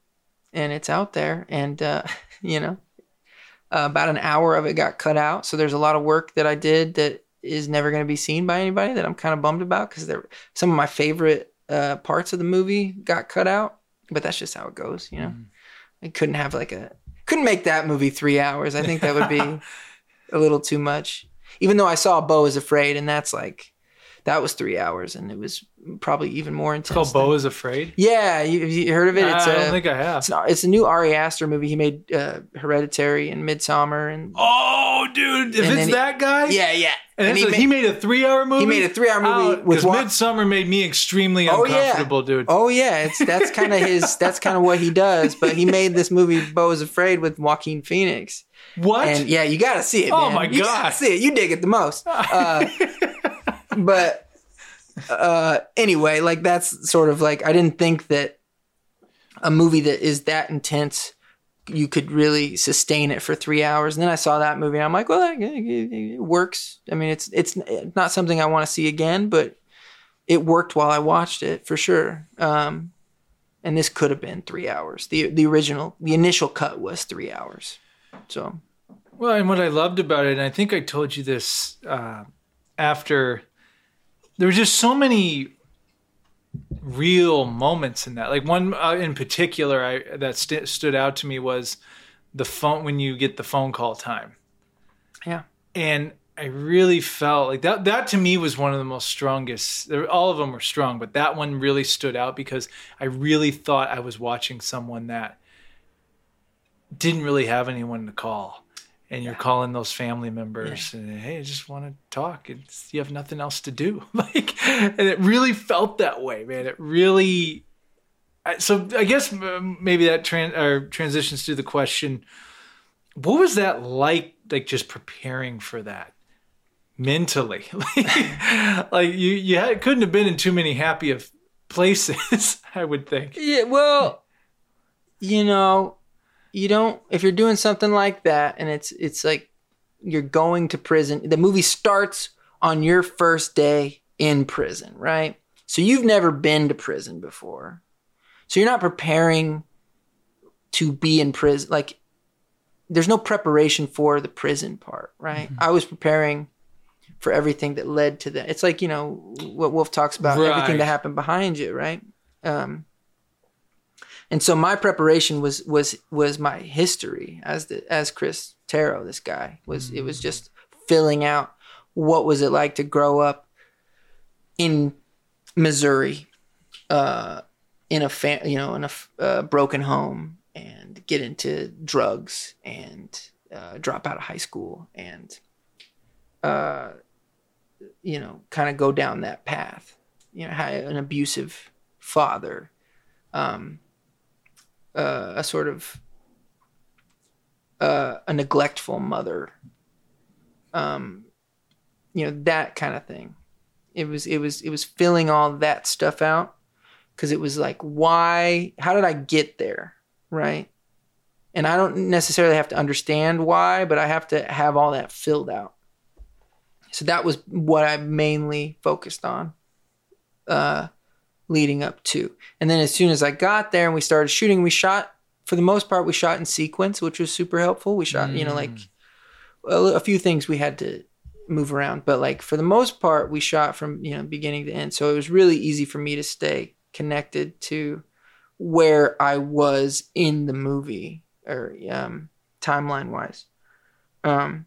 and it's out there. And uh, you know, uh, about an hour of it got cut out. So there's a lot of work that I did that is never going to be seen by anybody that I'm kind of bummed about because there some of my favorite uh, parts of the movie got cut out. But that's just how it goes, you know. Mm. I couldn't have like a couldn't make that movie three hours. I think that would be a little too much. Even though I saw Beau is Afraid, and that's like that was three hours, and it was probably even more intense. It's called Beau is Afraid. Yeah, you, you heard of it? It's I don't think I have. It's, it's, a new Ari Aster movie. He made uh, Hereditary and Midsommar, and oh, dude, if it's that guy, yeah, yeah. And, and he, made, he, made, a three-hour movie. He made a three-hour movie oh, with Midsommar made me extremely uncomfortable, oh, yeah. dude. Oh yeah, it's that's kind of his. That's kind of what he does. But he made this movie, Beau is Afraid, with Joaquin Phoenix. What? And yeah, you got to see it. Oh man. my you god, see it. You dig it the most. Uh, but uh, anyway, like that's sort of like I didn't think that a movie that is that intense you could really sustain it for three hours. And then I saw that movie, and I'm like, well, it works. I mean, it's it's not something I want to see again, but it worked while I watched it for sure. Um, and this could have been three hours. the The original, the initial cut was three hours. So, well, and what I loved about it, and I think I told you this uh, after, there were just so many real moments in that. Like one uh, in particular, I that st- stood out to me was the phone when you get the phone call time. Yeah, and I really felt like that. That to me was one of the most strongest. All of them were strong, but that one really stood out because I really thought I was watching someone that didn't really have anyone to call and you're yeah. calling those family members yeah. and hey i just want to talk. It's, you have nothing else to do. Like and it really felt that way man. It really so i guess maybe that tran- or transitions to the question what was that like like just preparing for that mentally? Like you you had, couldn't have been in too many happy of places i would think. Yeah well you know you don't if you're doing something like that and it's it's like you're going to prison the movie starts on your first day in prison right? So you've never been to prison before. So you're not preparing to be in prison like there's no preparation for the prison part right? Mm-hmm. i was preparing for everything that led to that. It's like you know what wolf talks about right. everything that happened behind you right? Um and so my preparation was was was my history as the as Chris Terrio, this guy was mm. it was just filling out what was it like to grow up in Missouri, uh, in a fam- you know in a uh, broken home and get into drugs and uh, drop out of high school and uh, you know kind of go down that path. You know, an abusive father. Um, uh, a sort of uh, a neglectful mother. Um, you know that kind of thing. It was it was it was filling all that stuff out because it was like why how did I get there right? And I don't necessarily have to understand why, but I have to have all that filled out. So that was what I mainly focused on. Uh, leading up to. And then as soon as I got there and we started shooting, we shot for the most part we shot in sequence, which was super helpful. We shot, mm. you know, like a, a, few things we had to move around, but like for the most part we shot from, you know, beginning to end. So it was really easy for me to stay connected to where I was in the movie or um timeline wise. Um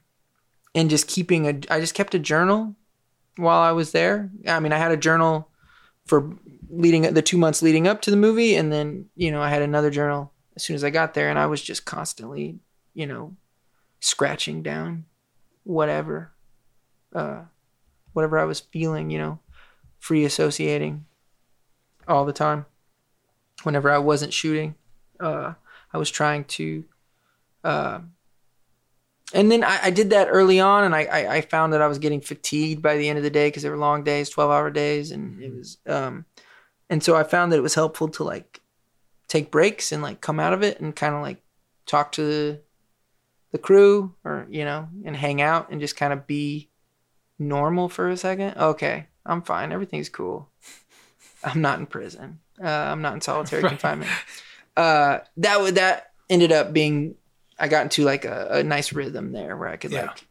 and just keeping a I just kept a journal while I was there. I mean, I had a journal for leading the two months leading up to the movie, and then you know I had another journal as soon as I got there, and I was just constantly, you know, scratching down whatever, uh, whatever I was feeling, you know, free associating all the time. Whenever I wasn't shooting, uh, I was trying to. Uh, and then I, I, did that early on, and I, I, I, found that I was getting fatigued by the end of the day because they were long days, twelve hour days, and it was um, and so I found that it was helpful to like take breaks and like come out of it and kind of like talk to the, the crew or you know and hang out and just kind of be normal for a second. Okay, I'm fine. Everything's cool. I'm not in prison. Uh, I'm not in solitary right. confinement. Uh, that would that ended up being. I got into like a, a nice rhythm there where I could yeah. like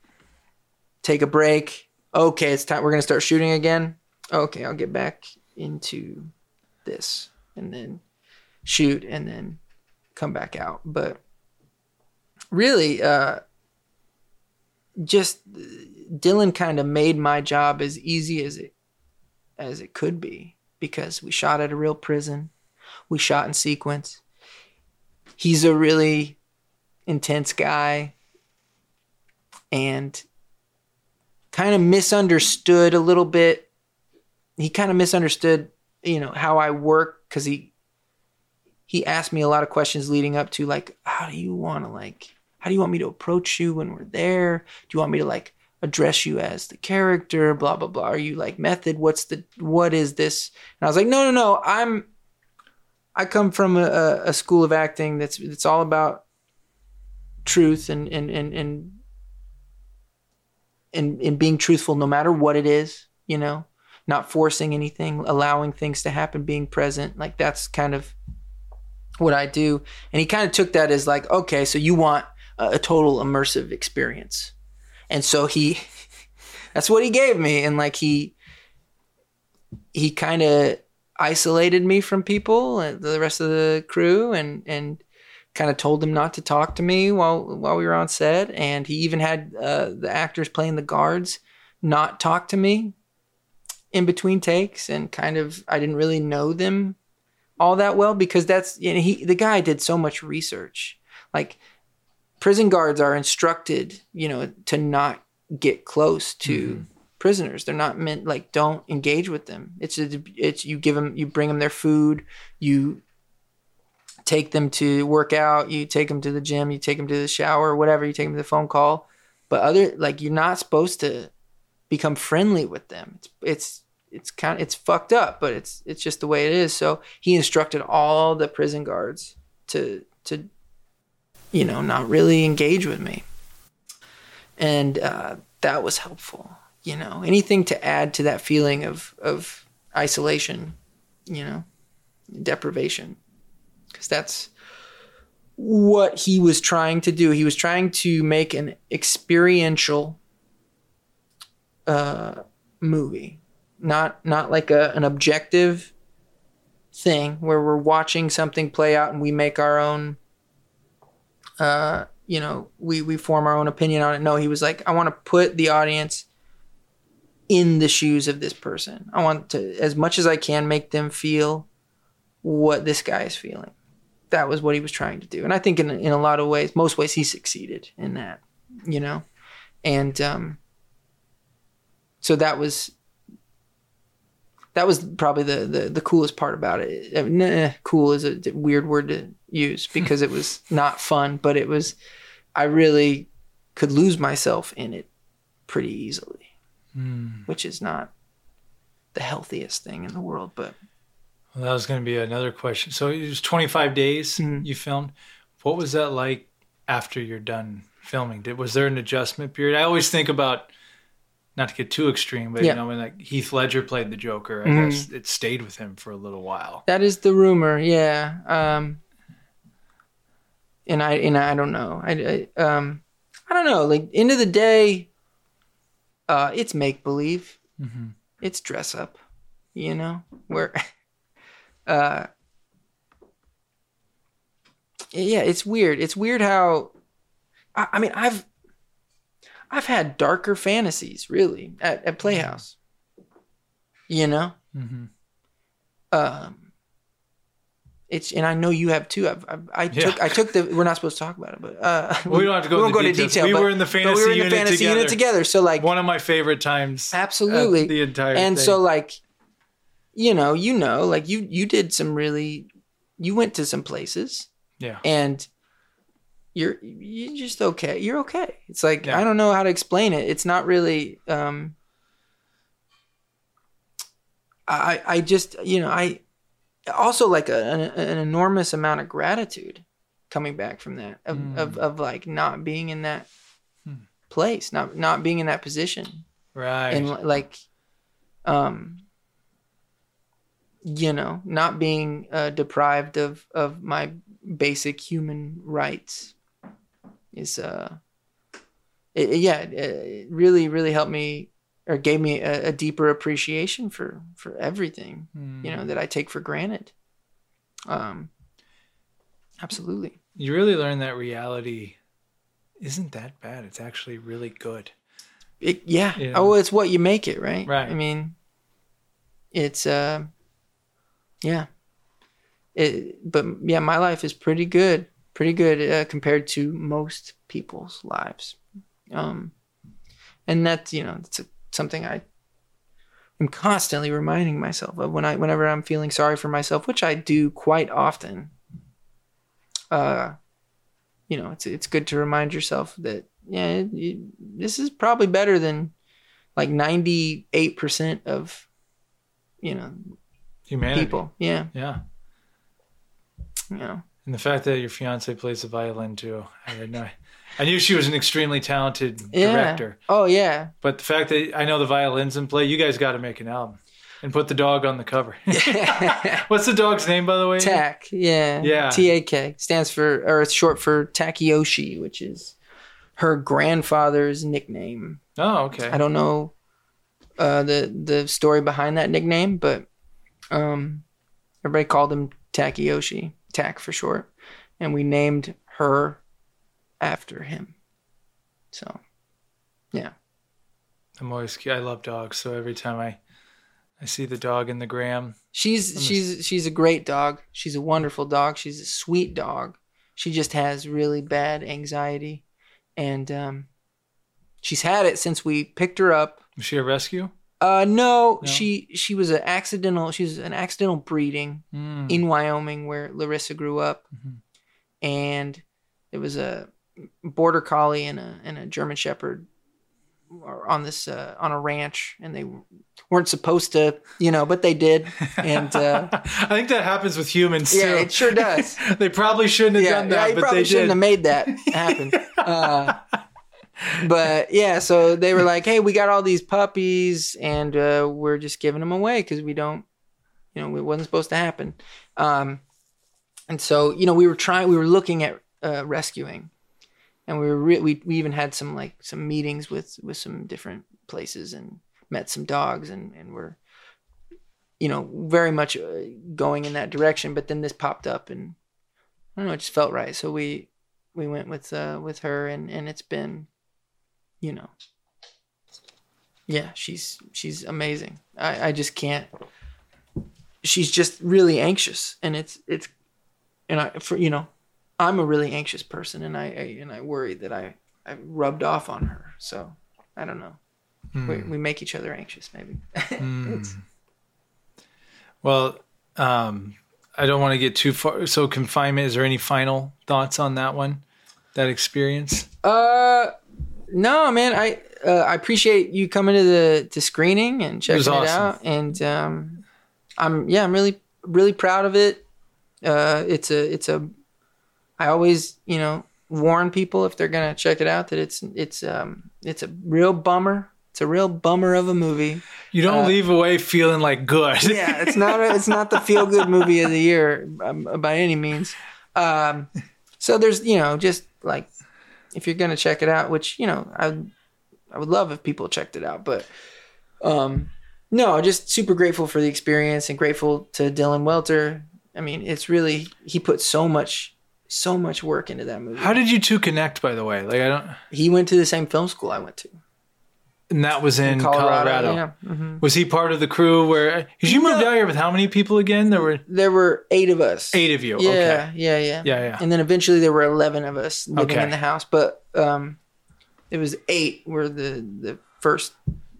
take a break. Okay, it's time. We're gonna start shooting again. Okay, I'll get back into this and then shoot and then come back out. But really, uh, just Dylan kind of made my job as easy as it as it could be because we shot at a real prison. We shot in sequence. He's a really intense guy and kind of misunderstood a little bit. He kind of misunderstood you know how I work because he he asked me a lot of questions leading up to like how do you want to like how do you want me to approach you when we're there? Do you want me to like address you as the character? Blah blah blah. Are you like method? What's the what is this? And i was like no no no. I'm i come from a, a school of acting that's it's all about truth and and and and and, and being truthful no matter what it is, you know, not forcing anything, allowing things to happen, being present. Like that's kind of what I do. And he kind of took that as like, okay, so you want a, a total immersive experience. And so he that's what he gave me and like he he kind of isolated me from people uh, the rest of the crew and and kind of told them not to talk to me while while we were on set and he even had uh, the actors playing the guards not talk to me in between takes and kind of I didn't really know them all that well because that's you know, he the guy did so much research like prison guards are instructed you know to not get close to mm-hmm. prisoners they're not meant like don't engage with them it's a, it's you give them you bring them their food you take them to work out, you take them to the gym, you take them to the shower, whatever, you take them to the phone call. But other like you're not supposed to become friendly with them. It's it's it's kind of it's fucked up, but it's it's just the way it is. So he instructed all the prison guards to to you know not really engage with me, and uh, that was helpful. You know, anything to add to that feeling of of isolation, you know, deprivation because that's what he was trying to do. He was trying to make an experiential uh, movie, not not like a, an objective thing where we're watching something play out and we make our own. Uh, you know, we we form our own opinion on it. No, he was like, I want to put the audience in the shoes of this person. I want to, as much as I can, make them feel what this guy is feeling that was what he was trying to do. And I think in in a lot of ways, most ways, he succeeded in that. You know, and um, so that was that was probably the, the, the coolest part about it. I mean, nah, cool is a weird word to use because it was not fun, but it was. I really could lose myself in it pretty easily, mm. which is not the healthiest thing in the world, but well, that was going to be another question. So it was 25 days mm-hmm. you filmed. What was that like after you're done filming? Did was there an adjustment period? I always think about not to get too extreme, but yeah. you know when like Heath Ledger played the Joker, I mm-hmm. guess it stayed with him for a little while. That is the rumor, yeah. Um, and I and I don't know. I, I um I don't know. Like end of the day, uh, it's make believe. Mm-hmm. It's dress up. You know where. uh, yeah, it's weird. It's weird how, I, I mean, I've, I've had darker fantasies really at, at Playhouse. You know, mm-hmm. um, it's and I know you have too. I've, I've i yeah. took I took the. We're not supposed to talk about it, but uh, well, we don't have to go. We won't go into detail. We but, were in the fantasy, we were in the unit, fantasy together. unit together. So like one of my favorite times. Absolutely, the entire and thing. so like you know, you know, like you you did some really you went to some places. Yeah. And you're you're just okay. You're okay. It's like yeah. I don't know how to explain it. It's not really um I I just, you know, I also like a, an, an enormous amount of gratitude coming back from that of mm. of, of like not being in that hmm. place, not not being in that position. Right. And like um you know, not being uh, deprived of of my basic human rights is uh, it, yeah, it really really helped me or gave me a, a deeper appreciation for for everything mm. you know hmm. that I take for granted. Um, absolutely. You really learn that reality isn't that bad. It's actually really good. It, yeah. Know? Oh, it's what you make it, right? Right. I mean, it's uh, yeah. It, but yeah, my life is pretty good, pretty good uh, compared to most people's lives. Um, and that's you know it's a, something I am constantly reminding myself of when I whenever I'm feeling sorry for myself, which I do quite often. Uh, you know, it's it's good to remind yourself that yeah, it, it, this is probably better than like ninety eight percent of you know humanity. people. Yeah. Yeah. You know. And the fact that your fiance plays the violin too, I had no. I knew she was an extremely talented Yeah. director, Oh yeah. but the fact that I know the violins in play, you guys got to make an album and put the dog on the cover. What's the dog's name, by the way? Tak. Yeah. Yeah. T A K stands for, or it's short for Takeyoshi, which is her grandfather's nickname. Oh, okay. I don't know uh, the the story behind that nickname, but um, everybody called him Takeyoshi, Tak for short, and we named her after him. So yeah. I'm always I love dogs, so every time I I see the dog in the gram, she's she's she's a great dog. She's a wonderful dog. She's a sweet dog. She just has really bad anxiety, and um, she's had it since we picked her up. was she a rescue? Uh, no, No? she she was an accidental. She was an accidental breeding. Mm. in Wyoming where Larissa grew up, Mhm. and it was a border collie and a and a German Shepherd on this uh, on a ranch, and they weren't supposed to, you know, but they did. And uh, I think that happens with humans yeah, too. it sure does. they probably shouldn't have yeah, done yeah, that, you but probably they shouldn't did. have made that happen. but yeah, so they were like, "Hey, we got all these puppies, and uh, we're just giving them away because we don't, you know, it wasn't supposed to happen." Um, and so, you know, we were trying, we were looking at uh, rescuing, and we were re- we we even had some like some meetings with with some different places and met some dogs, and and we're, you know, very much uh, going in that direction. But then this popped up, and I don't know, it just felt right. So we we went with uh with her and and it's been you know yeah, she's she's amazing. I I just can't she's just really anxious and it's it's and I for you know, I'm a really anxious person and I, I and I worry that I I rubbed off on her. So, I don't know. We we make each other anxious maybe. It's- Well, um, I don't want to get too far. So confinement. Is there any final thoughts on that one? That experience? Uh, no, man. I uh, I appreciate you coming to the to screening and checking it, awesome. out, and um, I'm yeah, I'm really really proud of it. Uh, it's a it's a. I always you know warn people if they're gonna check it out that it's it's um it's a real bummer. It's a real bummer of a movie. You don't Uh, leave away feeling like good. Yeah, it's not a, it's not the feel good movie of the year um, by any means. Um, so there's you know just like if you're gonna check it out, which you know I I would love if people checked it out, but um, no, just super grateful for the experience and grateful to Dylan Welter. I mean, it's really he put so much so much work into that movie. How did you two connect? By the way, like I don't. he went to the same film school I went to, And that was in Colorado. Yeah. hmm Was he part of the crew where? Because you moved No. out here with how many people again? There were There were eight of us. eight of you. Yeah, Okay. yeah, yeah, Yeah, yeah. And then eventually there were eleven of us living Okay. in the house, but um, it was eight were the the first.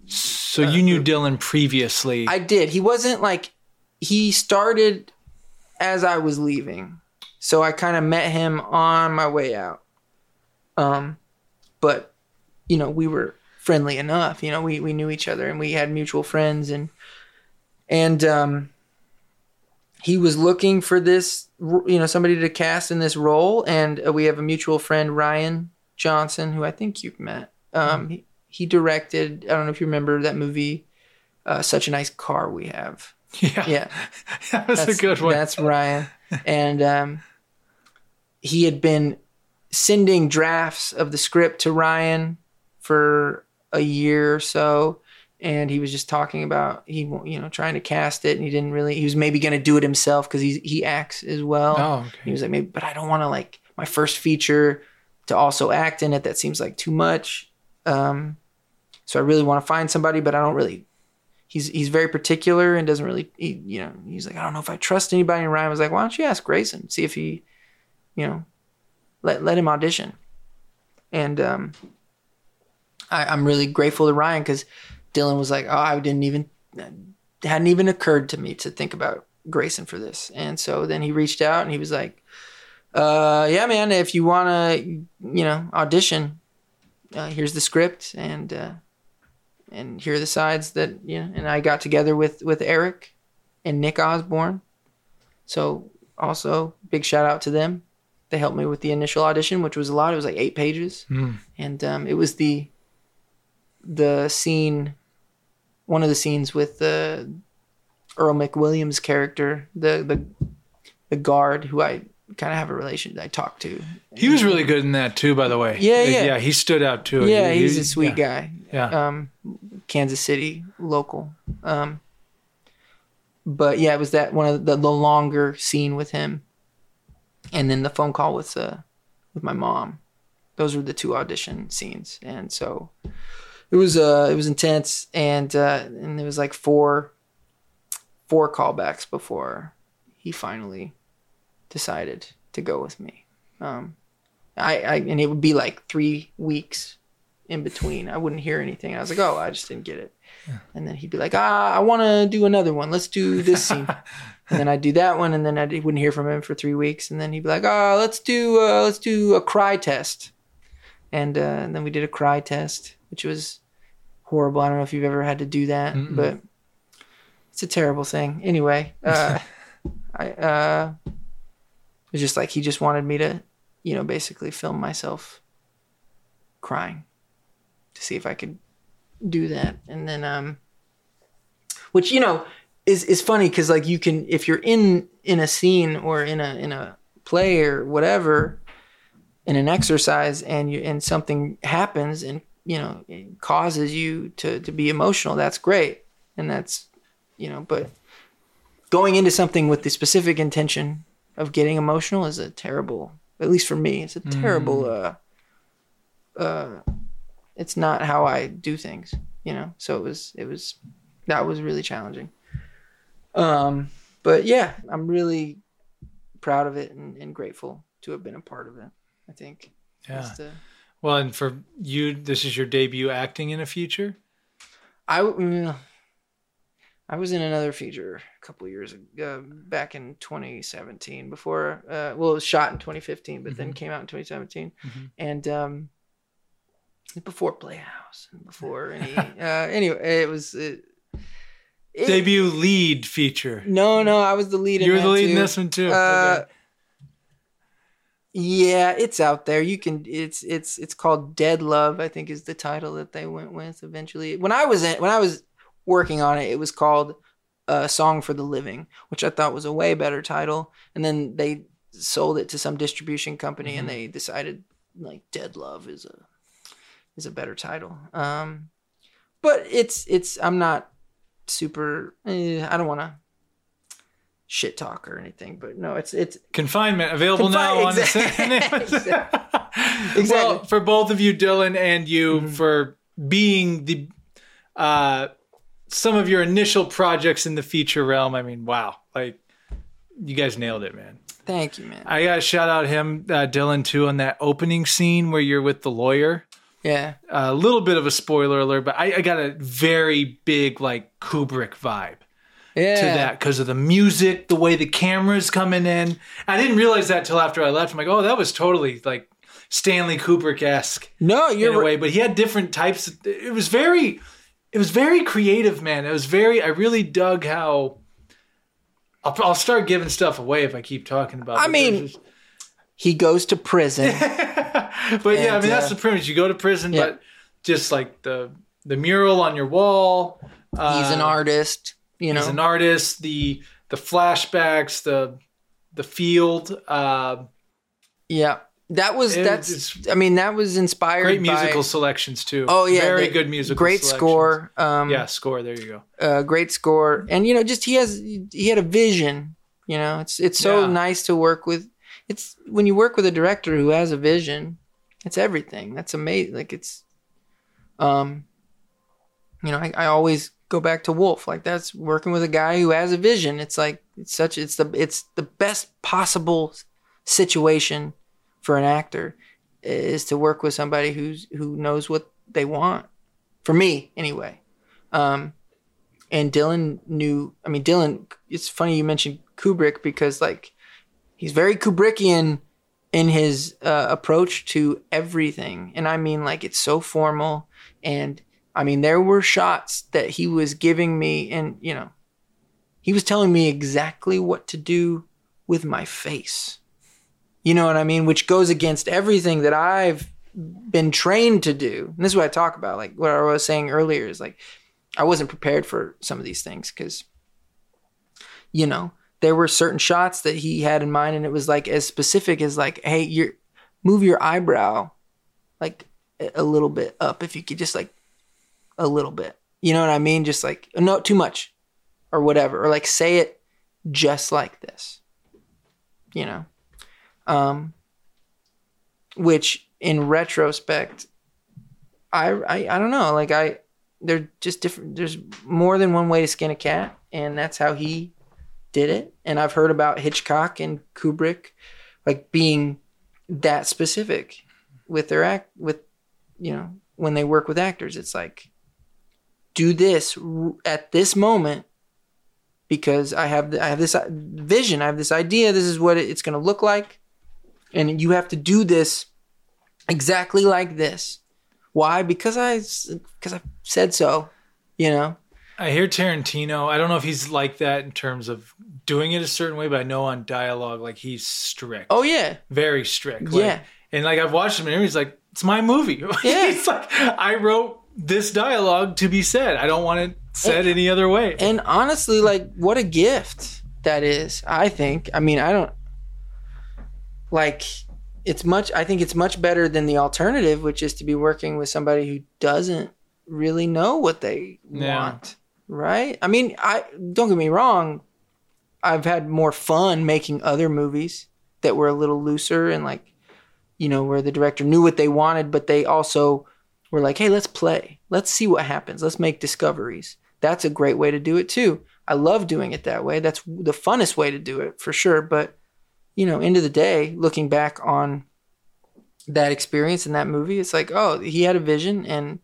So you knew Dylan previously. I did. He wasn't like he started as I was leaving, so I kind of met him on my way out. Um, but you know we were friendly enough. You know we we knew each other and we had mutual friends and and um, he was looking for this you know somebody to cast in this role and uh, we have a mutual friend Ryan Johnson who I think you've met. Um, he, he directed. I don't know if you remember that movie. Uh, Such a nice car we have. yeah, Yeah, that was that's a good one. That's Ryan, and um, he had been sending drafts of the script to Ryan for a year or so, and he was just talking about he, you know, trying to cast it, and he didn't really. He was maybe going to do it himself because he he acts as well. Oh, He was like, maybe, but I don't want to like my first feature to also act in it. That seems like too much. Um, so I really want to find somebody, but I don't really. He's he's very particular and doesn't really, he, you know. He's like, I don't know if I trust anybody. And Ryan was like, Why don't you ask Grayson, see if he, you know, let let him audition. And um, I, I'm really grateful to Ryan because Dylan was like, Oh, I didn't even hadn't even occurred to me to think about Grayson for this. And so then he reached out and he was like, uh, yeah, man, if you want to, you know, audition, uh, here's the script and, uh, and here are the sides that, you know, and I got together with, with Eric and Nick Osborne. So also big shout out to them. They helped me with the initial audition, which was a lot. It was like eight pages, Mm. and um, it was the the scene, one of the scenes with the Earl McWilliams character, the the the guard who I kind of have a relation. I talk to. He was really good in that too, by the way. Yeah, yeah. yeah. He stood out too. Yeah, He- he's he- a sweet yeah, guy. Yeah. um, Kansas City local. Um, but yeah, it was that one of the, the longer scene with him, and then the phone call with uh, with my mom. Those were the two audition scenes, and so it was uh it was intense, and uh, and there was like four four callbacks before he finally decided to go with me. Um, I, I and it would be like three weeks in between. I wouldn't hear anything. I was like, oh, I just didn't get it. And then he'd be like, ah, I want to do another one. Let's do this scene. and then I'd do that one, and then I wouldn't hear from him for three weeks. And then he'd be like, ah, let's do uh, let's do a cry test. And, uh, and then we did a cry test, which was horrible. I don't know if you've ever had to do that, Mm-mm. but it's a terrible thing. Anyway, uh, I uh, it was just like he just wanted me to, you know, basically film myself crying to see if I could do that. And then, um, which you know is is funny because like you can if you're in in a scene or in a in a play or whatever in an exercise and you and something happens and you know causes you to to be emotional that's great and that's you know but going into something with the specific intention of getting emotional is a terrible at least for me it's a terrible uh uh it's not how I do things, you know. So it was it was that was really challenging. Um but yeah, I'm really proud of it and, and grateful to have been a part of it. I think. Yeah. Uh, Well, and for you, this is your debut acting in a feature. I mm, I was in another feature a couple years ago, uh, back in 2017. Before, uh, well, it was shot in 2015, but then Mhm. came out in 2017, Mhm. and um, before Playhouse and before any. uh, anyway, it was. It, it- Debut lead feature. No, no, I was the lead. in You were the lead in this one too. Uh, Okay. Yeah, it's out there. You can. It's it's it's called Dead Love. I think is the title that they went with eventually. When I was in, when I was working on it, it was called "A Song for the Living," which I thought was a way better title. And then they sold it to some distribution company, and Mhm. they decided like Dead Love is a is a better title. Um, but it's it's I'm not super. Eh, I don't want to shit talk or anything, but no, it's it's Confinement available now on Confine- the exactly. Well, for both of you, Dylan, and you Mhm. for being the uh, some of your initial projects in the feature realm. I mean, wow, like you guys nailed it, man. thank you, man. I gotta shout out him, uh, Dylan, too, on that opening scene where you're with the lawyer. Yeah, A little bit of a spoiler alert, but I, I got a very big like Kubrick vibe yeah. to that because of the music, the way the camera's coming in. I didn't realize that till after I left. I'm like, oh, that was totally like Stanley Kubrick esque No, in you're a way, but he had different types. It was very, it was very creative, man. It was very. I really dug how. I'll, I'll start giving stuff away if I keep talking about. I mean, just- he goes to prison. but yeah, I And, mean that's uh, the premise. You go to prison, yeah. but just like the the mural on your wall. Uh, He's an artist, you know. He's an artist. The the flashbacks, the the field. Uh, yeah, that was It- that's. I mean, that was inspired. great by- musical selections too. Oh yeah, very the- good musical. Selections. Great selections. score. Um, Yeah, score. There you go. uh, great score, and you know, just he has he had a vision. You know, it's it's so Yeah. nice to work with. It's when you work with a director who has a vision, it's everything. That's amazing. Like it's, um, you know, I, I always go back to Wolf. Like that's working with a guy who has a vision. It's like it's such it's the it's the best possible situation for an actor is to work with somebody who's who knows what they want. For me, anyway. Um, and Dylan knew. I mean, Dylan. It's funny you mentioned Kubrick because like he's very Kubrickian in his uh, approach to everything, and I mean like it's so formal. And I mean there were shots that he was giving me, and you know, he was telling me exactly what to do with my face. You know what I mean? Which goes against everything that I've been trained to do. And this is what I talk about. Like what I was saying earlier is like I wasn't prepared for some of these things because, you know, there were certain shots that he had in mind, and it was like as specific as like, hey, you move your eyebrow like a little bit up if you could just like a little bit. You know what I mean? Just like no too much or whatever or like say it just like this. You know. Um which in retrospect I I I don't know, like I they're just different there's more than one way to skin a cat and that's how he did it. And I've heard about Hitchcock and Kubrick like being that specific with their act with you know when they work with actors it's like do this at this moment because I have the, I have this uh, vision, I have this idea, this is what it's going to look like and you have to do this exactly like this. Why? Because I because I said so, you know. I hear Tarantino. I don't know if he's like that in terms of doing it a certain way, but I know on dialogue, like he's strict. Oh yeah, very strict. Like, yeah, and like I've watched him, and he's like, "It's my movie." Yeah, he's like, I wrote this dialogue to be said. I don't want it said and, any other way. And honestly, like, what a gift that is. I think. I mean, I don't like. It's much. I think it's much better than the alternative, which is to be working with somebody who doesn't really know what they yeah. want right? I mean, I don't get me wrong. I've had more fun making other movies that were a little looser and like, you know, where the director knew what they wanted, but they also were like, hey, let's play. Let's see what happens. Let's make discoveries. That's a great way to do it too. I love doing it that way. That's the funnest way to do it for sure. But, you know, end of the day, looking back on that experience in that movie, it's like, oh, he had a vision and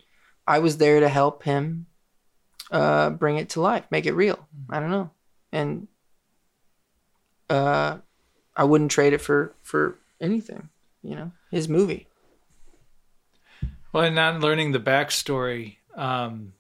I was there to help him uh, bring it to life, make it real. I don't know, and uh, I wouldn't trade it for for anything. You know, his movie. Well, and not learning the backstory um,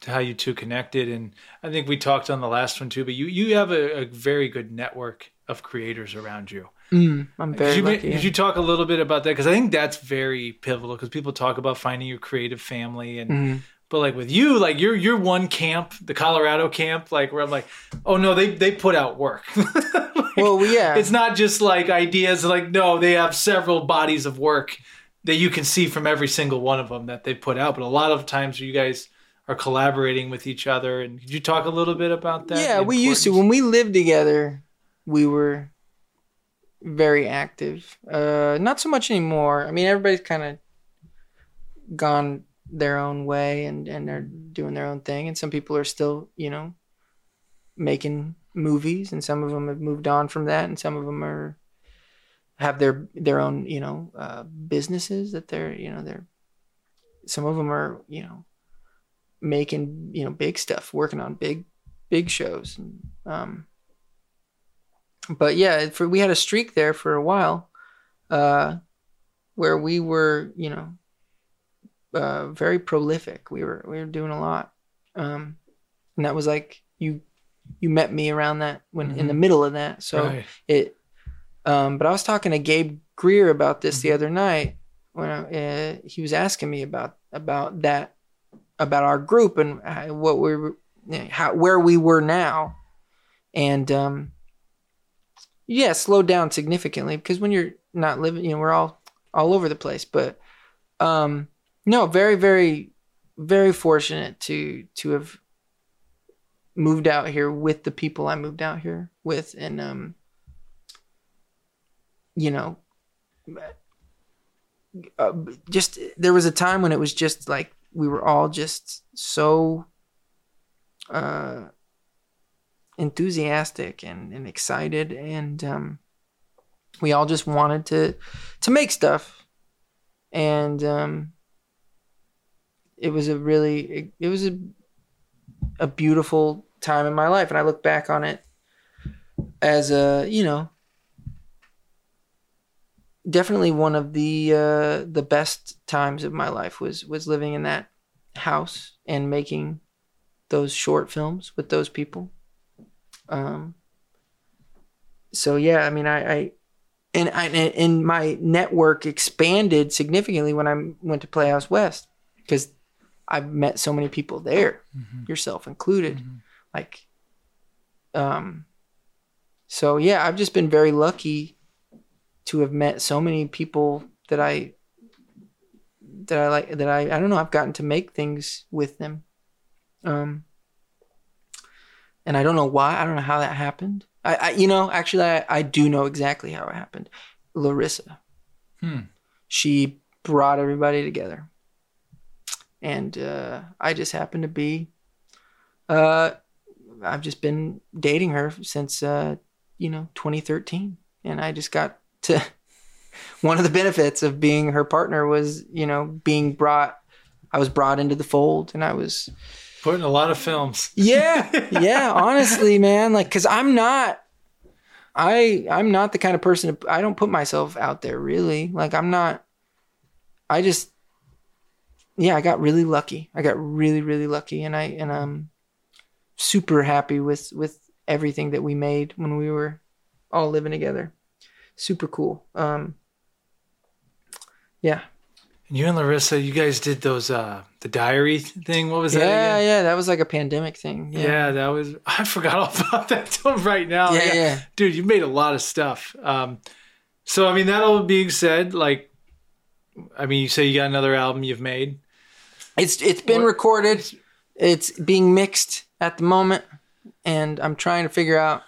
to how you two connected, and I think we talked on the last one too. But you you have a, a very good network of creators around you. Mm, I'm very could you, lucky. Could you talk a little bit about that? Because I think that's very pivotal. Because people talk about finding your creative family, and mm but like with you, like you're you're one camp, the Colorado camp, like where I'm like, oh no, they they put out work. like, well, yeah, it's not just like ideas. Like no, they have several bodies of work that you can see from every single one of them that they put out. But a lot of times you guys are collaborating with each other. And could you talk a little bit about that? Yeah, we used to when we lived together. We were very active. Uh, not so much anymore. I mean, everybody's kind of gone their own way and and they're doing their own thing and some people are still you know making movies and some of them have moved on from that and some of them are have their their own you know uh, businesses that they're you know they're some of them are you know making you know big stuff working on big big shows and, um but yeah for we had a streak there for a while uh where we were you know uh, very prolific. We were we were doing a lot, um, and that was like you you met me around that when mm-hmm. in the mm-hmm. middle of that. So right. it. Um, but I was talking to Gabe Greer about this mm-hmm. the other night when I, uh, he was asking me about about that about our group and what we were how where we were now, and um, yeah, slowed down significantly because when you're not living, you know, we're all all over the place, but um no, very, very, very fortunate to to have moved out here with the people I moved out here with, and um, you know, uh, just there was a time when it was just like we were all just so uh enthusiastic and, and excited and um we all just wanted to to make stuff. And um it was a really it, it was a a beautiful time in my life. And I look back on it as a, you know, definitely one of the uh the best times of my life was was living in that house and making those short films with those people. Um so yeah, I mean, I, I and I and my network expanded significantly when I went to Playhouse West because I've met so many people there, mm-hmm. yourself included. Mm-hmm. Like, um, so yeah, I've just been very lucky to have met so many people that I that I like that I I don't know I've gotten to make things with them. Um and I don't know why, I don't know how that happened. I, I you know, actually I, I do know exactly how it happened. Larissa. Hmm. She brought everybody together. And uh, I just happened to be uh I've just been dating her since uh you know 2013 and I just got to one of the benefits of being her partner was, you know, being brought I was brought into the fold and I was putting a lot of films. yeah. Yeah, honestly, man, like cuz I'm not I I'm not the kind of person to, I don't put myself out there really. Like I'm not I just yeah, I got really lucky. I got really really lucky and I and I'm super happy with with everything that we made when we were all living together. Super cool. Um yeah. And you and Larissa, you guys did those uh the diary thing. What was yeah, that? Yeah, yeah, that was like a pandemic thing. Yeah. yeah. that was. I forgot all about that till right now. Yeah, yeah, yeah, dude, you made a lot of stuff. Um, so I mean, that all being said, like, I mean, you say you got another album you've made. It's it's been what? recorded. It's being mixed at the moment, and I'm trying to figure out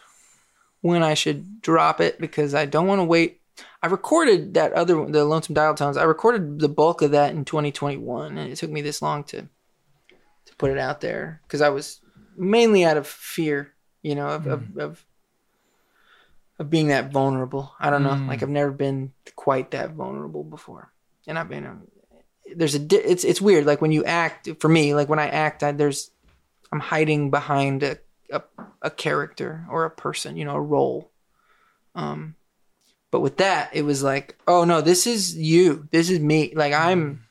when I should drop it because I don't want to wait I recorded that other the Lonesome Dialtones. I recorded the bulk of that in 2021, and it took me this long to to put it out there because I was mainly out of fear, you know, of, mm. of, of of being that vulnerable. I don't know, mm. like I've never been quite that vulnerable before, and I've been. Um, there's a it's it's weird. Like when you act, for me, like when I act, I, there's I'm hiding behind a, a a character or a person, you know, a role. Um, but with that, it was like, oh no, this is you. This is me. Like I'm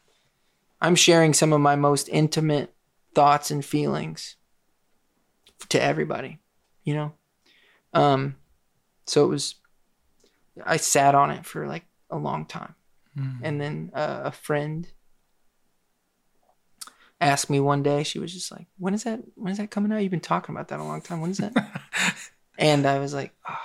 I'm sharing some of my most intimate thoughts and feelings to everybody, you know? Um so it was I sat on it for like a long time. Mm. And then uh, a friend asked me one day, she was just like, "When is that? When is that coming out? You've been talking about that a long time. When is that?" and I was like, oh,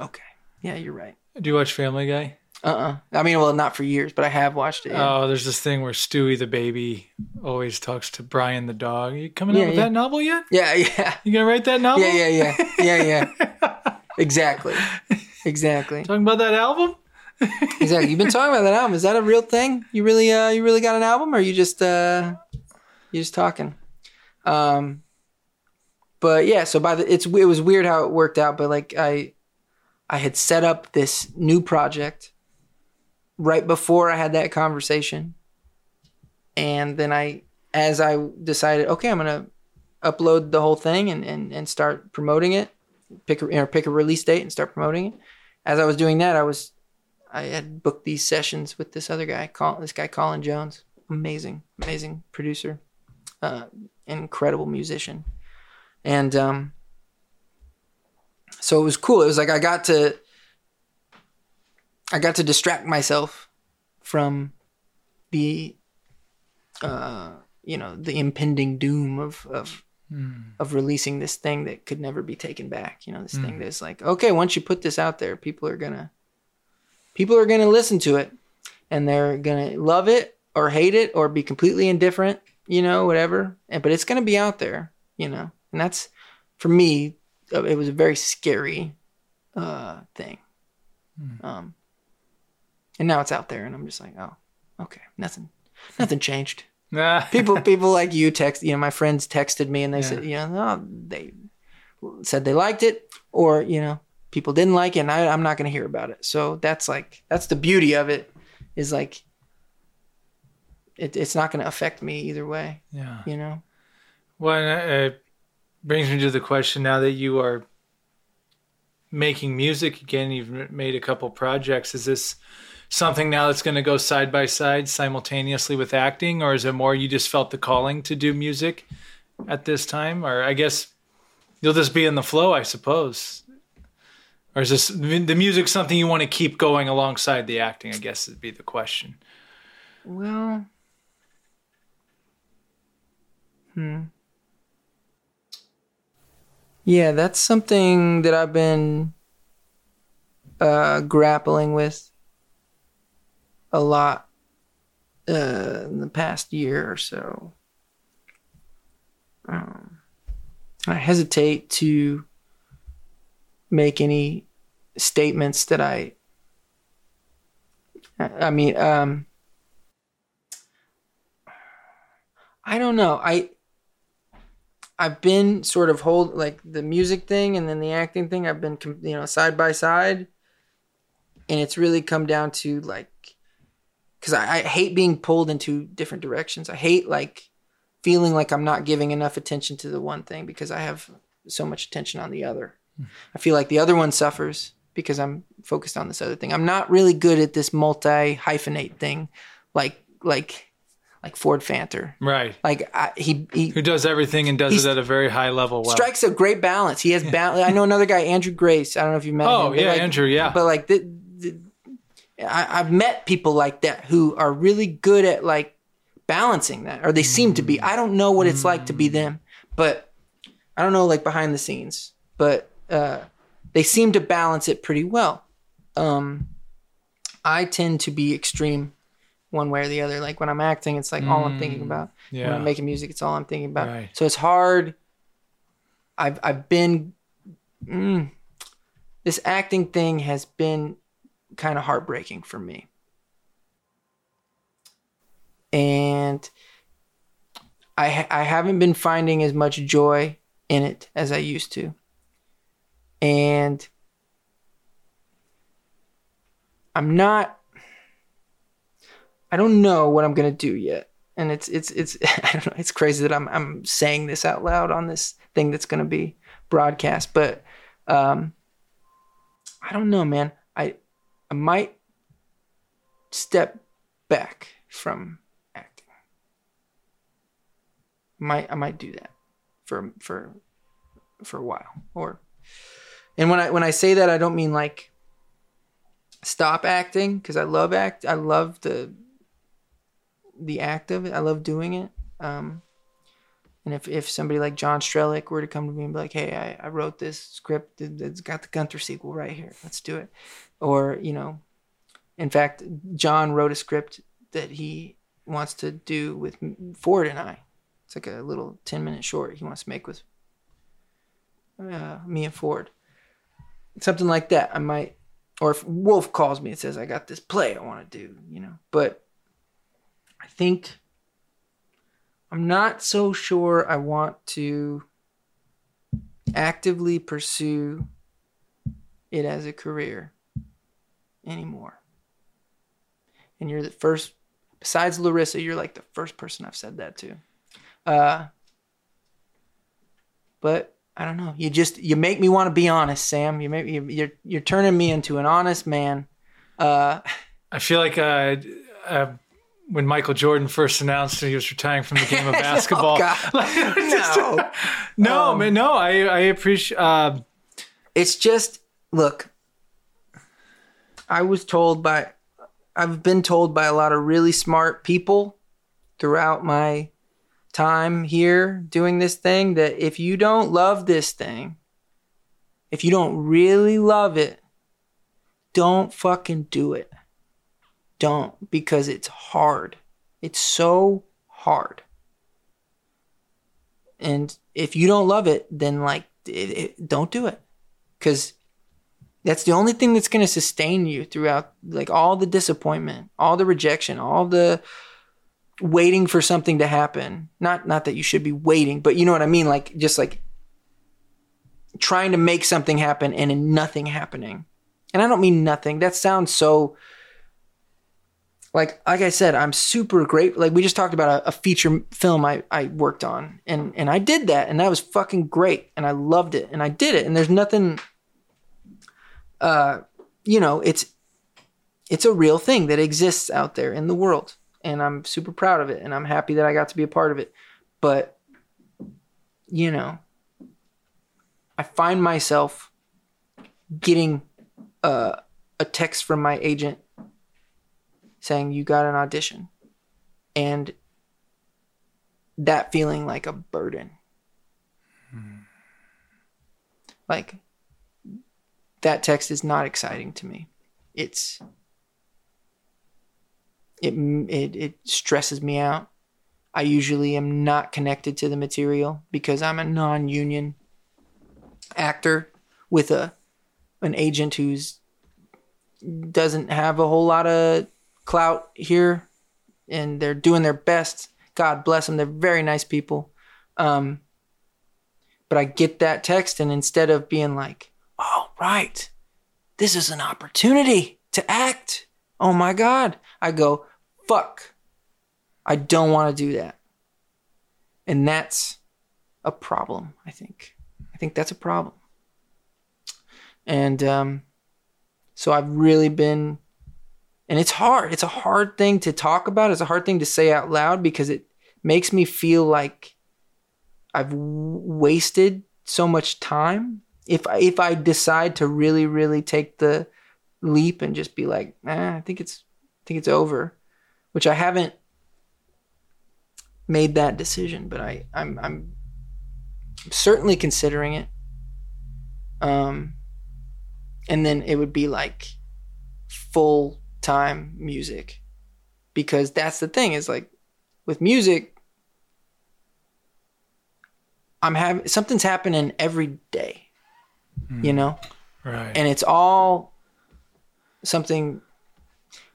Okay. Yeah, you're right. Do you watch Family Guy? Uh uh I mean, well, not for years, but I have watched it. Yeah. Oh, there's this thing where Stewie the baby always talks to Brian the dog. Are you coming yeah, out with yeah. that novel yet? Yeah, yeah. You gonna write that novel? Yeah, yeah, yeah, yeah, yeah. exactly, exactly. Talking about that album? Exactly. You've been talking about that album. Is that a real thing? You really, uh, you really got an album, or you just, uh, you just talking? Um, but yeah. So by the, it's it was weird how it worked out, but like I I had set up this new project right before I had that conversation. And then I, as I decided, okay, I'm to upload the whole thing and, and, and start promoting it, pick a, or pick a release date and start promoting it. As I was doing that, I was, I had booked these sessions with this other guy, this guy, Colin Jones. Amazing, amazing producer, uh, incredible musician. And, um, so it was cool. It was like I got to I got to distract myself from the uh you know the impending doom of of mm. of releasing this thing that could never be taken back you know this mm. thing that's like okay once you put this out there people are gonna people are gonna listen to it and they're gonna love it or hate it or be completely indifferent you know whatever and but it's gonna be out there you know and that's for me it was a very scary uh, thing. Hmm. Um, and now it's out there, and I'm just like, oh, okay, nothing, nothing changed. people, people like you text, you know, my friends texted me and they yeah. said, you know, oh, they said they liked it, or you know, people didn't like it, and I, I'm not going to hear about it. So that's like, that's the beauty of it, is like, it, it's not going to affect me either way. Yeah, you know. Well, uh, it brings me to the question now that you are making music again you've made a couple projects is this something now that's going to go side by side simultaneously with acting or is it more you just felt the calling to do music at this time or i guess you'll just be in the flow i suppose Or is this the music something you want to keep going alongside the acting? I guess would be the question. Well, hmm. Yeah, that's something that I've been uh, grappling with a lot uh, in the past year or so. Um, I hesitate to make any statements that I. I mean, um, I don't know. I I've been sort of hold like the music thing and then the acting thing. I've been you know side by side, and it's really come down to like because I, I hate being pulled into different directions. I hate like feeling like I'm not giving enough attention to the one thing because I have so much attention on the other. Mm. I feel like the other one suffers because I'm focused on this other thing. I'm not really good at this multi hyphenate thing, like like like Ford Fanter. Right. Like I, he, he who does everything and does it at a very high level. Well. Strikes a great balance. He has balance. I know another guy, Andrew Grace. I don't know if you met oh, him. yeah, like, Andrew. Yeah. But like the, the I, I've met people like that who are really good at like balancing that, or they seem to be. I don't know what it's like to be them, but I don't know like behind the scenes, but uh, they seem to balance it pretty well. Um, I tend to be extreme one way or the other. Like when I'm acting, it's like all I'm thinking about. Yeah. When I'm making music, it's all I'm thinking about. Right. So it's hard. I've I've been mm, this acting thing has been kind of heartbreaking for me. And I I haven't been finding as much joy in it as I used to. And I'm not I don't know what I'm gonna do yet. And it's it's it's I don't know, it's crazy that I'm I'm saying this out loud on this thing that's gonna be broadcast, but um I don't know, man. I I might step back from acting. Might I might do that for for for a while. Or and when I when I say that I don't mean like stop acting because I love act I love the the act of it. I love doing it. Um, and if, if somebody like John Strelick were to come to me and be like, hey, I, I wrote this script, it's got the Gunther sequel right here, let's do it. Or, you know, in fact, John wrote a script that he wants to do with Ford and I. It's like a little 10 minute short he wants to make with uh, me and Ford. Something like that. I might, or if Wolf calls me and says, I got this play I want to do, you know, but I think I'm not so sure I want to actively pursue it as a career anymore. And you're the first, besides Larissa, you're like the first person I've said that to. Uh, but I don't know. You just you make me want to be honest, Sam. You make you, you're you're turning me into an honest man. Uh, I feel like uh, uh, when Michael Jordan first announced that he was retiring from the game of basketball. oh, no, no, um, man, no. I I appreciate. Uh, it's just look. I was told by, I've been told by a lot of really smart people throughout my time here doing this thing that if you don't love this thing, if you don't really love it, don't fucking do it don't because it's hard. It's so hard. And if you don't love it, then like it, it, don't do it. Cuz that's the only thing that's going to sustain you throughout like all the disappointment, all the rejection, all the waiting for something to happen. Not not that you should be waiting, but you know what I mean like just like trying to make something happen and nothing happening. And I don't mean nothing. That sounds so like like I said, I'm super great. Like we just talked about a, a, feature film I, I worked on, and and I did that, and that was fucking great, and I loved it, and I did it, and there's nothing, uh, you know, it's it's a real thing that exists out there in the world, and I'm super proud of it, and I'm happy that I got to be a part of it, but you know, I find myself getting uh, a text from my agent saying you got an audition. And that feeling like a burden. Like that text is not exciting to me. It's it it it stresses me out. I usually am not connected to the material because i'm a non-union actor with a an agent who's doesn't have a whole lot of clout here and they're doing their best. God bless them they're very nice people. Um, but i get that text and instead of being like oh right this is an opportunity to act. Oh my god i go fuck i don't want to do that and that's a problem i think i think that's a problem and um, so I've really been, and it's hard. It's a hard thing to talk about. It's a hard thing to say out loud because it makes me feel like I've w- wasted so much time. If I, if I decide to really, really take the leap and just be like, eh, I think it's, I think it's over, which I haven't made that decision, but I, I'm, I'm certainly considering it. Um, and then it would be like full time music because that's the thing is like with music i'm having something's happening every day mm. you know right and it's all something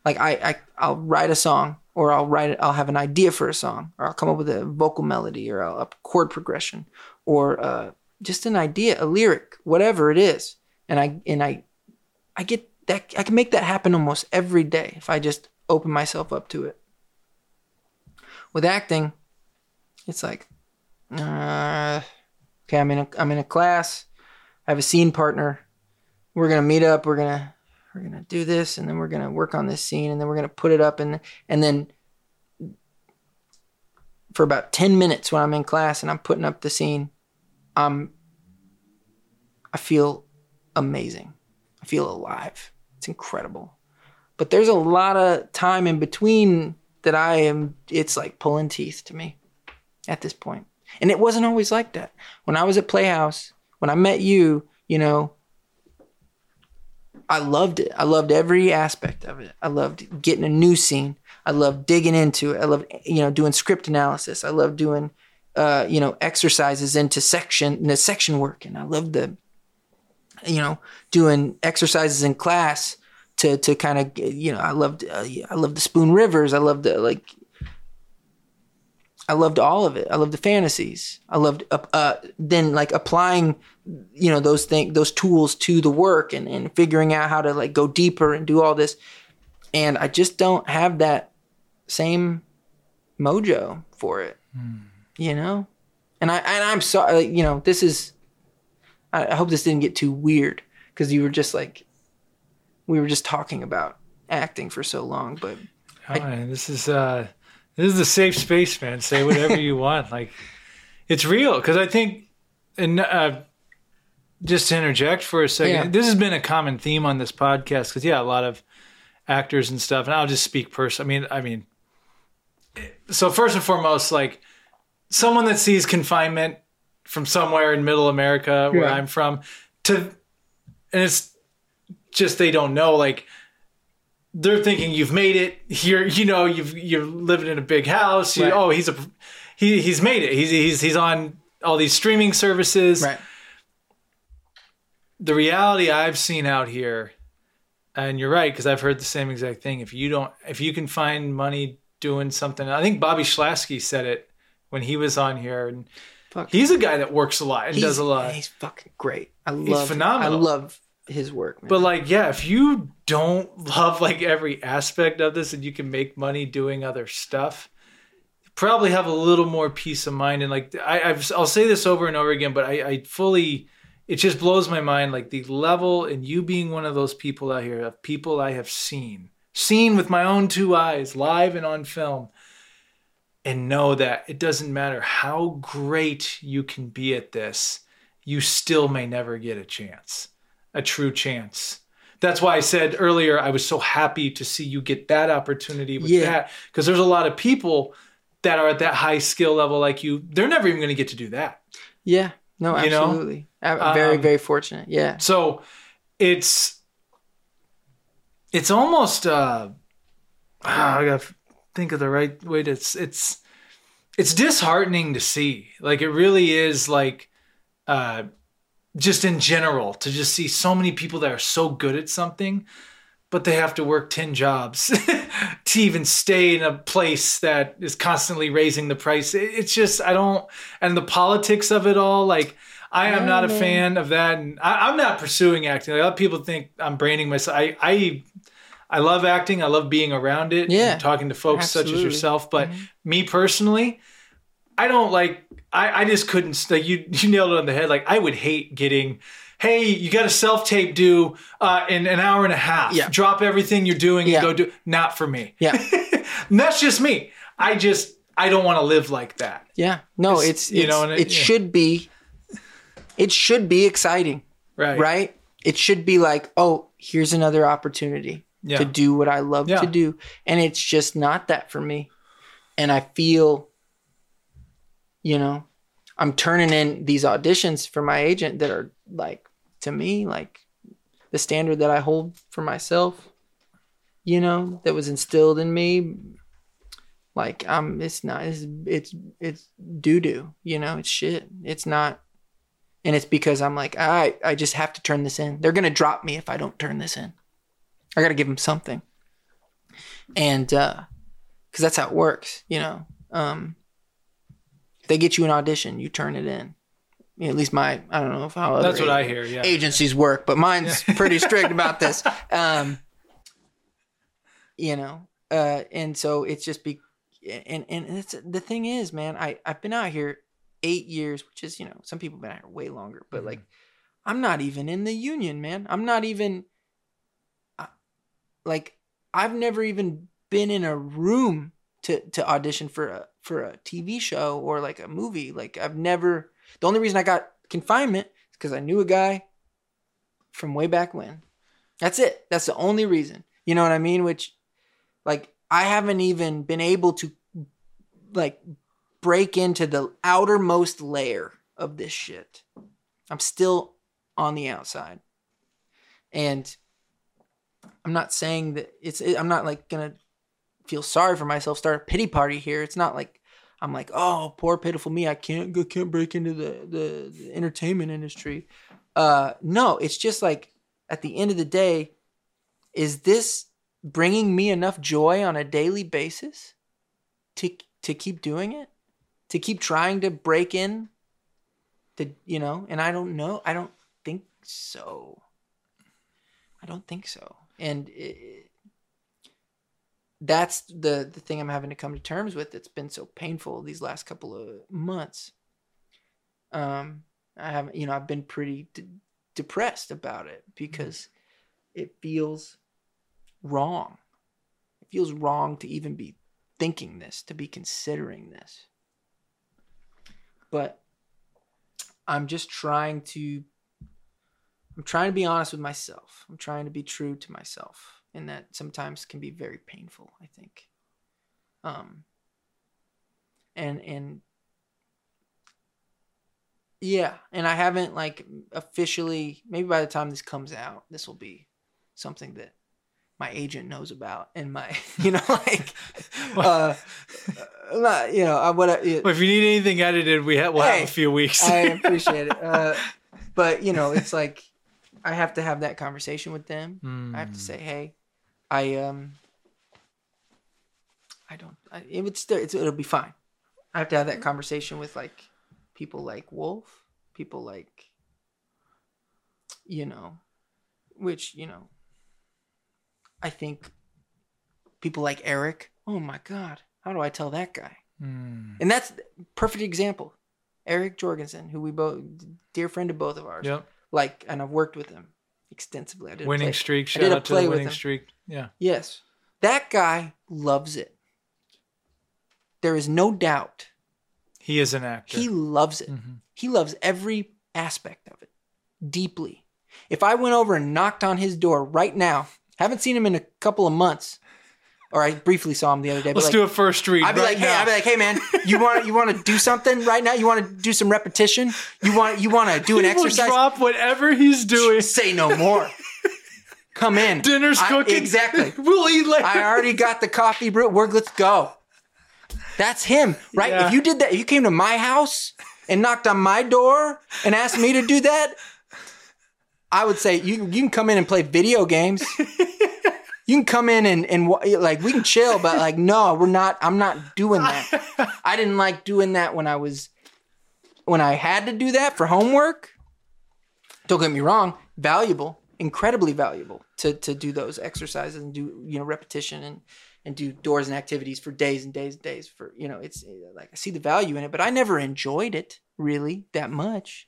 like I, I i'll write a song or i'll write i'll have an idea for a song or i'll come up with a vocal melody or a chord progression or uh, just an idea a lyric whatever it is and I and I I get that I can make that happen almost every day if I just open myself up to it. With acting, it's like, uh, okay, I'm in a I'm in a class. I have a scene partner. We're gonna meet up. We're gonna we're gonna do this, and then we're gonna work on this scene, and then we're gonna put it up, and and then for about ten minutes when I'm in class and I'm putting up the scene, I'm I feel amazing. I feel alive. It's incredible. But there's a lot of time in between that I am, it's like pulling teeth to me at this point. And it wasn't always like that. When I was at Playhouse, when I met you, you know, I loved it. I loved every aspect of it. I loved getting a new scene. I loved digging into it. I loved, you know, doing script analysis. I loved doing, uh, you know, exercises into section, the section work. And I loved the, you know, doing exercises in class to to kind of you know I loved uh, I loved the Spoon Rivers I loved the like I loved all of it. I loved the fantasies. I loved uh, uh, then like applying you know those things those tools to the work and and figuring out how to like go deeper and do all this. And I just don't have that same mojo for it mm. you know? And I and I'm sorry you know this is I hope this didn't get too weird because you were just like we were just talking about acting for so long but oh, I, this is uh this is a safe space man say whatever you want like it's real because i think and uh just to interject for a second yeah. this has been a common theme on this podcast because yeah a lot of actors and stuff and i'll just speak personally i mean i mean so first and foremost like someone that sees confinement from somewhere in middle america where yeah. i'm from to and it's just they don't know like they're thinking you've made it here you know you've you're living in a big house you, right. oh he's a he he's made it he's he's he's on all these streaming services right the reality i've seen out here and you're right because i've heard the same exact thing if you don't if you can find money doing something i think bobby schlasky said it when he was on here and Fuck. he's a guy that works a lot and he's, does a lot he's fucking great i love he's phenomenal i love his work. Man. But like, yeah, if you don't love like every aspect of this and you can make money doing other stuff, probably have a little more peace of mind. And like, I, I've, I'll say this over and over again, but I, I fully, it just blows my mind. Like the level and you being one of those people out here of people I have seen, seen with my own two eyes, live and on film, and know that it doesn't matter how great you can be at this, you still may never get a chance a true chance. That's why I said earlier I was so happy to see you get that opportunity with Yeah. that because there's a lot of people that are at that high skill level like you. They're never even going to get to do that. Yeah. No, You know? absolutely. Very, Um, very fortunate. Yeah. So it's it's almost uh ah, I gotta think of the right way to it's it's it's disheartening to see. Like it really is like uh just in general to just see so many people that are so good at something but they have to work 10 jobs to even stay in a place that is constantly raising the price. It's just, I don't, and the politics of it all, like, I am not a fan of that. And I, I'm not pursuing acting. Like, a lot of people think I'm branding myself. I, I, I love acting. I love being around it. Yeah. And talking to folks such as yourself. But Mhm. me personally, I don't like, I, I just couldn't, st- you, you nailed it on the head. Like, I would hate getting, hey, you got a self tape due uh, in an hour and a half. Yeah. Drop everything you're doing Yeah. and go do. Not for me. Yeah. And that's just me. I just I don't want to live like that. Yeah. No, It's- it's, you know, it, it- yeah. should be it should be exciting, Right. right? It should be like, oh, here's another opportunity Yeah. to do what I love to do. And it's just not that for me. And I feel you know, I'm turning in these auditions for my agent that are like to me like the standard that I hold for myself, you know, that was instilled in me. Like i'm it's not it's it's it's doo doo you know it's shit. It's not and it's because i'm like i i just have to turn this in. They're gonna drop me if i don't turn this in. I gotta give them something. And uh because that's how it works you know um they get you an audition you turn it in You know, at least my i don't know if how That's what I hear. Yeah. agencies work, but mine's pretty strict about this. Um, you know, uh, and so it's just be, and and it's the thing is, man, I I've been out here eight years, which is you know some people have been out here way longer, but like I'm not even in the union, man. I'm not even, I- like I've never even been in a room to to audition for a for a TV show or like a movie. Like I've never. The only reason I got confinement is because I knew a guy from way back when. That's it. That's the only reason. You know what I mean? Which, like, I haven't even been able to, like, break into the outermost layer of this shit. I'm still on the outside. And I'm not saying that it's, I'm not like gonna feel sorry for myself, start a pity party here. It's not like I'm like, oh, poor pitiful me. I can't go, can't break into the, the, the entertainment industry. Uh, no, it's just like at the end of the day, is this bringing me enough joy on a daily basis to to keep doing it, to keep trying to break in, to you know? And I don't know. I don't think so. I don't think so. And it, that's the the thing I'm having to come to terms with. That's been so painful these last couple of months. Um, I haven't, you know, I've been pretty d- depressed about it because it feels wrong. It feels wrong to even be thinking this, to be considering this. But I'm just trying to I'm trying to be honest with myself. I'm trying to be true to myself. And that sometimes can be very painful, I think. Um and and yeah, and I haven't like officially maybe by the time this comes out, this will be something that my agent knows about and my you know like uh not, you know I what I, Well, if you need anything edited, we ha- we'll Hey, have a few weeks. I appreciate it. Uh, but you know, it's like I have to have that conversation with them. I have to Hmm. say, hey, I um, I don't. I, it would still, it's, it'll be fine. I have to have that conversation with like people like Wolf, people like, you know, which you know, I think people like Eric. Oh my God, how do I tell that guy? Hmm. And that's perfect example. Eric Jorgensen, who we both dear friend of both of ours. Yep. Like, and I've worked with him extensively. I did Winning play- streak. I Shout did a out to play the with winning him. streak. Yeah. Yes, that guy loves it. There is no doubt. He is an actor. He loves it. Mhm. He loves every aspect of it deeply. If I went over and knocked on his door right now, haven't seen him in a couple of months, or I briefly saw him the other day. Let's like, do a first read. I'd be right like, hey. I'd be like, hey, man, you want you want to do something right now? You want to do some repetition? You want you want to do an He exercise? drop whatever he's doing. Say no more. Come in. Dinner's I- cooking. exactly. we'll eat later. I already got the coffee brew. We're let's go. That's him, right? Yeah. If you did that, if you came to my house and knocked on my door and asked me to do that, I would say you you can come in and play video games. You can come in and, and like we can chill, but like no, we're not. I'm not doing that. I didn't like doing that when I was when I had to do that for homework. Don't get me wrong, valuable, incredibly valuable to to do those exercises and do you know repetition and and do doors and activities for days and days and days for you know it's like I see the value in it, but I never enjoyed it really that much.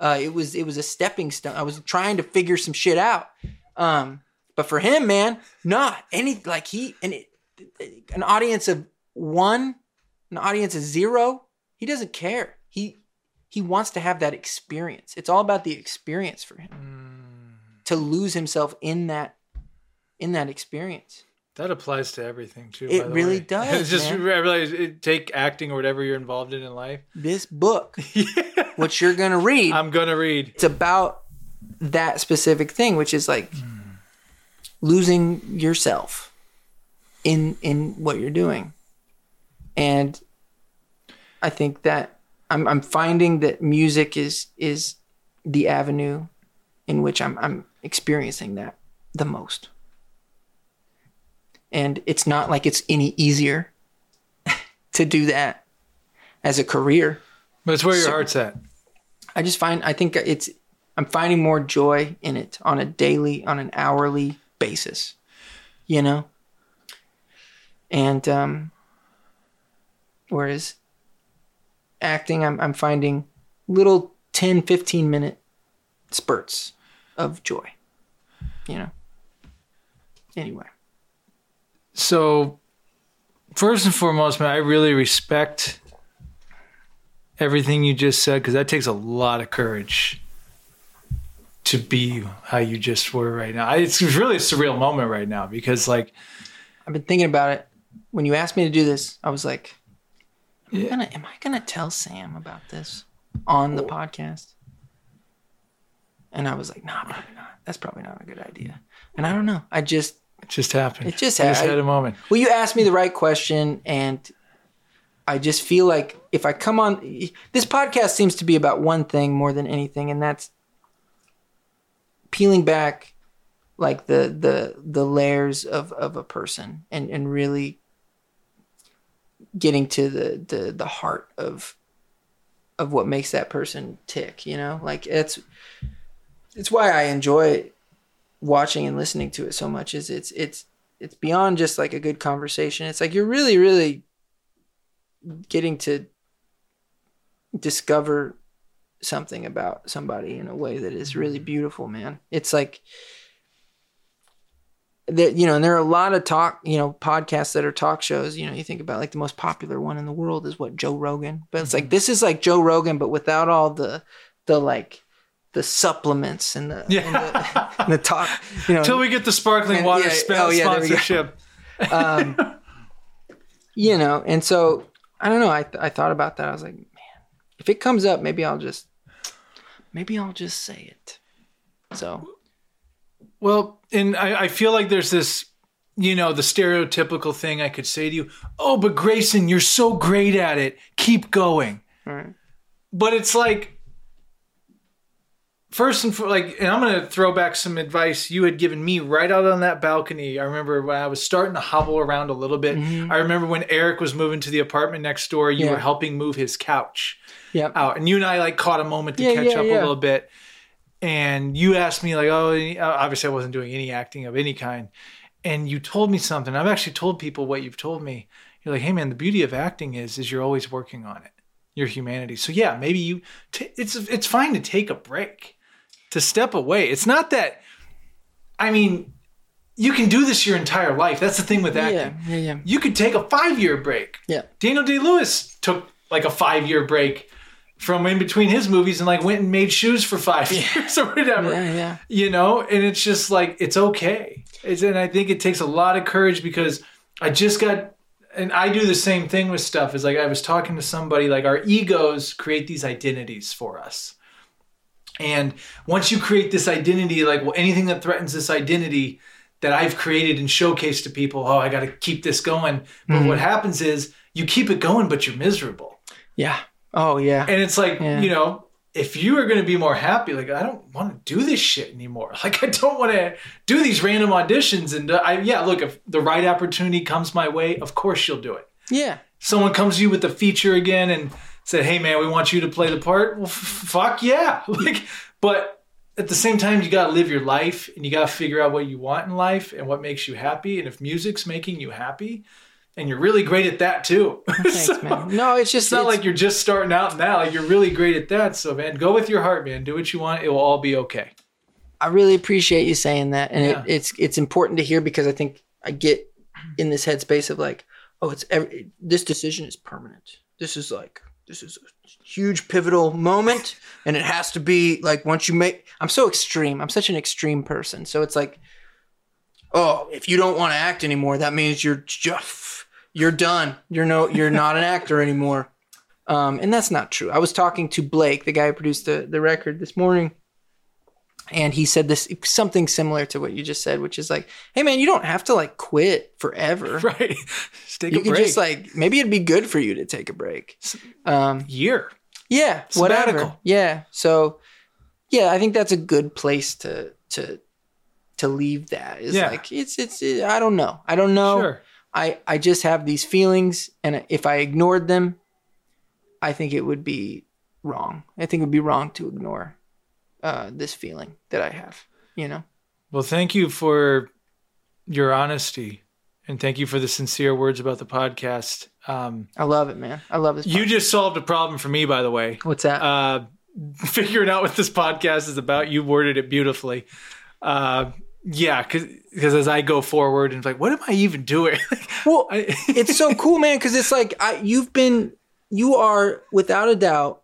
Uh, it was it was a stepping stone. I was trying to figure some shit out. Um, but for him, man, not any like he and it, an audience of one, an audience of zero, he doesn't care. He he wants to have that experience. It's all about the experience for him. To lose himself in that in that experience. That applies to everything too. It really way. does, It's just man. I realize it, take acting or whatever you're involved in in life. This book, yeah. what you're gonna read, I'm gonna read. it's about that specific thing, which is like losing yourself in in what you're doing. And I think that I'm I'm finding that music is is the avenue in which I'm I'm experiencing that the most. And it's not like it's any easier to do that as a career. But it's where your So- heart's at. I just find I think it's I'm finding more joy in it on a daily, on an hourly basis. You know? And um whereas acting I'm I'm finding little 10 15 minute spurts of joy. You know? Anyway. So, first and foremost, man, I really respect everything you just said because that takes a lot of courage to be how you just were right now. I- It's really a surreal moment right now because, like, I've been thinking about it. When you asked me to do this, I was like, am, I, gonna, am I gonna tell Sam about this on the podcast? And I was like, nah, probably not. That's probably not a good idea. And I don't know. I just it just happened. It just I just had a moment. well, you asked me the right question, and I just feel like if I come on, this podcast seems to be about one thing more than anything, and that's peeling back like the the the layers of of a person and and really getting to the the the heart of of what makes that person tick you know like it's it's why i enjoy watching and listening to it so much is it's it's it's beyond just like a good conversation. It's like you're really really getting to discover something about somebody in a way that is really mm-hmm. beautiful man. It's like that you know and there are a lot of talk you know podcasts that are talk shows you know you think about like the most popular one in the world is what joe rogan? But it's like mm-hmm. this is like joe rogan but without all the the like the supplements and the Yeah. and the, and the talk you know Until we get the sparkling And- water yeah, sp- oh, yeah, there we go. sponsorship. um, you know, and so I don't know. I I thought about that. I was like, man, if it comes up, maybe I'll just, maybe I'll just say it. So Well, and I, I feel like there's this, you know, the stereotypical thing I could say to you, oh, but Grayson, you're so great at it. Keep going. right. But it's like, first and for like, and I'm going to throw back some advice you had given me right out on that balcony. I remember when I was starting to hobble around a little bit. I remember when Eric was moving to the apartment next door, you Mm-hmm. Yeah. were helping move his couch Yep. out, and you and I like caught a moment to Yeah, catch yeah, up a little bit. And you asked me like, oh, obviously I wasn't doing any acting of any kind, and you told me something. I've actually told people what you've told me. You're like, hey man, the beauty of acting is is you're always working on it, your humanity. So yeah, maybe you. T- it's it's fine to take a break, to step away. It's not that. I mean, you can do this your entire life. That's the thing with acting. Yeah. Yeah. Yeah. You could take a five year break. Yeah. Daniel Day Lewis took like a five year break from in between his movies and like went and made shoes for five years or whatever. Yeah, yeah. You know, and it's just like it's okay. It's, and I think it takes a lot of courage because I just got and I do the same thing with stuff. Is like I was talking to somebody like our egos create these identities for us. And once you create this identity, like well, anything that threatens this identity that I've created and showcased to people, oh, I got to keep this going. But Mhm. what happens is you keep it going, but you're miserable. Yeah. Oh yeah. And it's like, Yeah. you know, if you are going to be more happy, like, I don't want to do this shit anymore. Like, I don't want to do these random auditions. And uh, I, yeah, look, if the right opportunity comes my way, of course you'll do it. Yeah. Someone comes to you with a feature again and said, hey, man, we want you to play the part. Well, f- fuck yeah. like, but at the same time, you got to live your life and you got to figure out what you want in life and what makes you happy. And if music's making you happy, and you're really great at that too. Thanks, So- man. No, it's just it's not it's- like you're just starting out now. Like you're really great at that. So man, go with your heart, man. Do what you want. It will all be okay. I really appreciate you saying that, and Yeah. it, it's it's important to hear because I think I get in this headspace of like, oh, it's every, this decision is permanent. This is like this is a huge pivotal moment, and it has to be like once you make. I'm so extreme. I'm such an extreme person. So it's like, oh, if you don't want to act anymore, that means you're just you're done. You're no you're not an actor anymore. Um, and that's not true. I was talking to Blake, the guy who produced the, the record this morning, and he said this something similar to what you just said, which is like, hey man, you don't have to like quit forever. Right. Just take You a can break. just like maybe it'd be good for you to take a break. Um, year. yeah, whatever. Yeah. So yeah, I think that's a good place to to to leave that. Is Yeah. like it's it's I don't know. I don't know. Sure. I I just have these feelings, and if I ignored them, I think it would be wrong. I think it would be wrong to ignore uh, this feeling that I have. You know. Well, thank you for your honesty and thank you for the sincere words about the podcast. Um, I love it, man. I love this. you just solved a problem for me, by the way. What's that? Uh, figuring out what this podcast is about. You worded it beautifully. Uh, yeah, because as I go forward and like, what am I even doing? well, I, it's so cool, man, because it's like I you've been you are without a doubt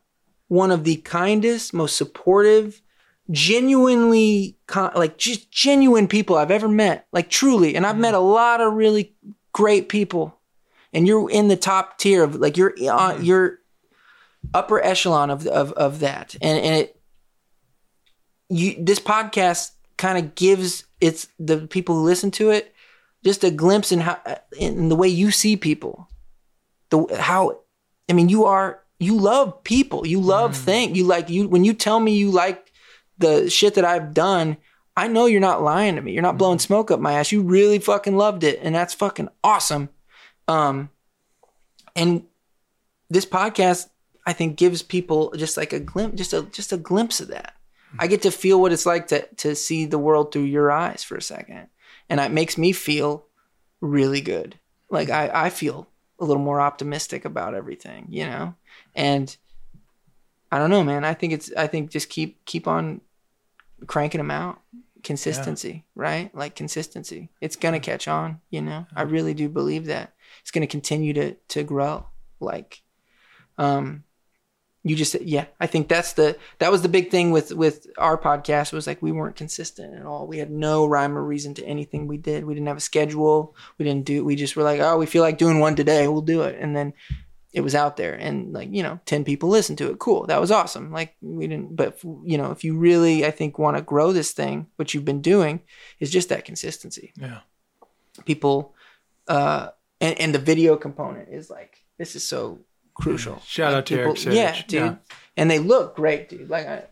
one of the kindest, most supportive, genuinely like just genuine people I've ever met. Like truly, and I've mm-hmm. met a lot of really great people, and you're in the top tier of like you're on you're upper echelon of of of that, and and it you this podcast kind of gives it's the people who listen to it just a glimpse in how uh, in the way you see people. The how i mean you are you love people. You love mm. things you like you when you tell me you like the shit that i've done i know you're not lying to me you're not blowing smoke up my ass you really fucking loved it and that's fucking awesome um and this podcast i think gives people just like a glimpse just a just a glimpse of that i get to feel what it's like to to see the world through your eyes for a second and it makes me feel really good. Like I, I feel a little more optimistic about everything, you know. And I don't know, man. I think it's. I think just keep keep on cranking them out. Consistency, right? Like consistency. It's gonna catch on, you know. I really do believe that it's gonna continue to to grow. Like, um, you just yeah i think that's the that was the big thing with with our podcast was like we weren't consistent at all we had no rhyme or reason to anything we did we didn't have a schedule we didn't do we just were like oh we feel like doing one today we'll do it and then it was out there and like you know 10 people listened to it cool that was awesome like we didn't but you know if you really i think want to grow this thing what you've been doing is just that consistency yeah. people uh and, and the video component is like this is so crucial Shout Like, out to Eric Sage. yeah dude Yeah. and they look great dude like I,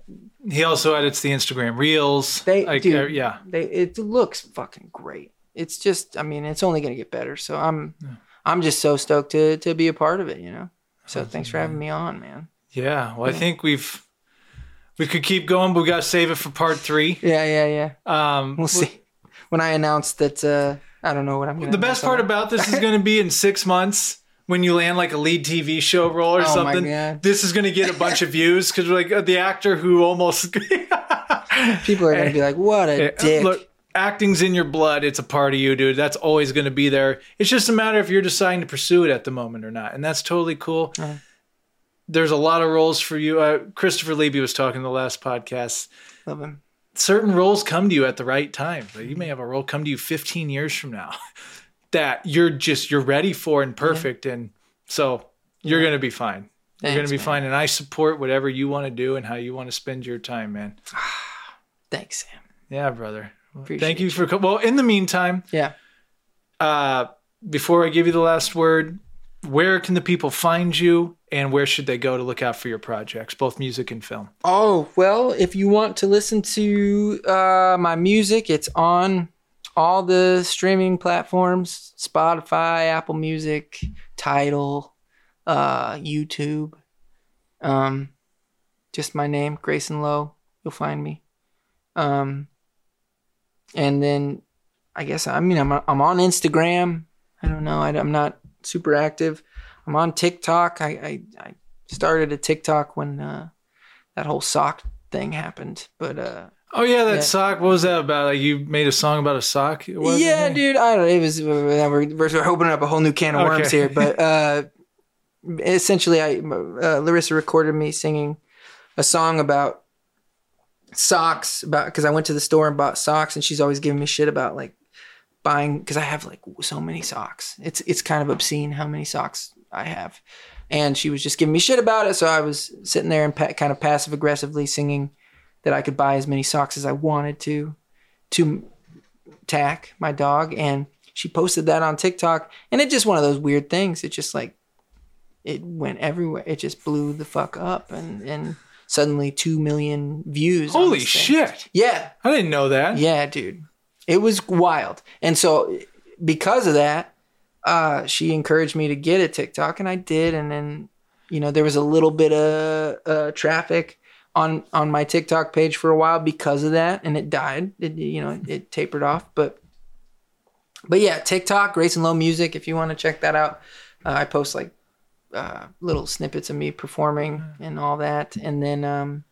He also edits the Instagram reels. They- like, dude. uh, yeah. they it looks fucking great it's just i mean it's only gonna get better so i'm i'm just so stoked to to be a part of it you know? So thanks for having me on man. Yeah. Well, I think we've we could keep going, but we got to save it for part three. yeah yeah yeah. Um, we'll see. When i announce that uh i don't know what i'm gonna The best part about this is going to be in six months when you land like a lead TV show role or Oh something. This is going to get a bunch of views because like uh, the actor who almost people are gonna be like what a dick. Look, acting's in your blood. It's a part of you, dude. That's always going to be there. It's just a matter if you're deciding to pursue it at the moment or not, and that's totally cool. Uh-huh. there's a lot of roles for you. Uh, Christopher Levy was talking the last podcast. Love him. Certain roles come to you at the right time. Like, you may have a role come to you 15 years from now that you're just you're ready for and perfect, and so you're gonna be fine. you're gonna be man. fine, and I support whatever you want to do and how you want to spend your time, man. Thanks, Sam. Yeah, brother. Appreciate Thank you for co- well. In the meantime, Yeah. uh, before I give you the last word, where can the people find you, and where should they go to look out for your projects, both music and film? Oh, well, if you want to listen to uh, my music, it's on all the streaming platforms Spotify, Apple Music, Tidal, uh, YouTube. Um, just my name, Grayson Low. You'll find me. Um, and then I guess, I mean, I'm, I'm on Instagram. I don't know. I, I'm not super active. I'm on TikTok. I, I, I started a TikTok when uh, that whole sock thing happened. But uh, Oh yeah, that Yeah. sock. What was that about? Like you made a song about a sock? Yeah, it? dude, I don't know. It was we're, we're we're opening up a whole new can of worms Okay. here. But uh, essentially, I uh, Larissa recorded me singing a song about socks about because I went to the store and bought socks, and she's always giving me shit about like buying because I have like so many socks. It's it's kind of obscene how many socks I have, and she was just giving me shit about it. So I was sitting there and pa- kind of passive aggressively singing that I could buy as many socks as I wanted to to tack my dog and she posted that on TikTok and it's just one of those weird things it just like it went everywhere it just blew the fuck up and and suddenly 2 million views Holy shit! yeah I didn't know that. yeah dude it was wild and so because of that uh she encouraged me to get a TikTok and I did and then you know there was a little bit of uh traffic on on my TikTok page for a while because of that, and it died. It you know it tapered off, but but yeah, TikTok, Grayson Low Music. If you want to check that out, uh, I post like uh, little snippets of me performing and all that, and then um,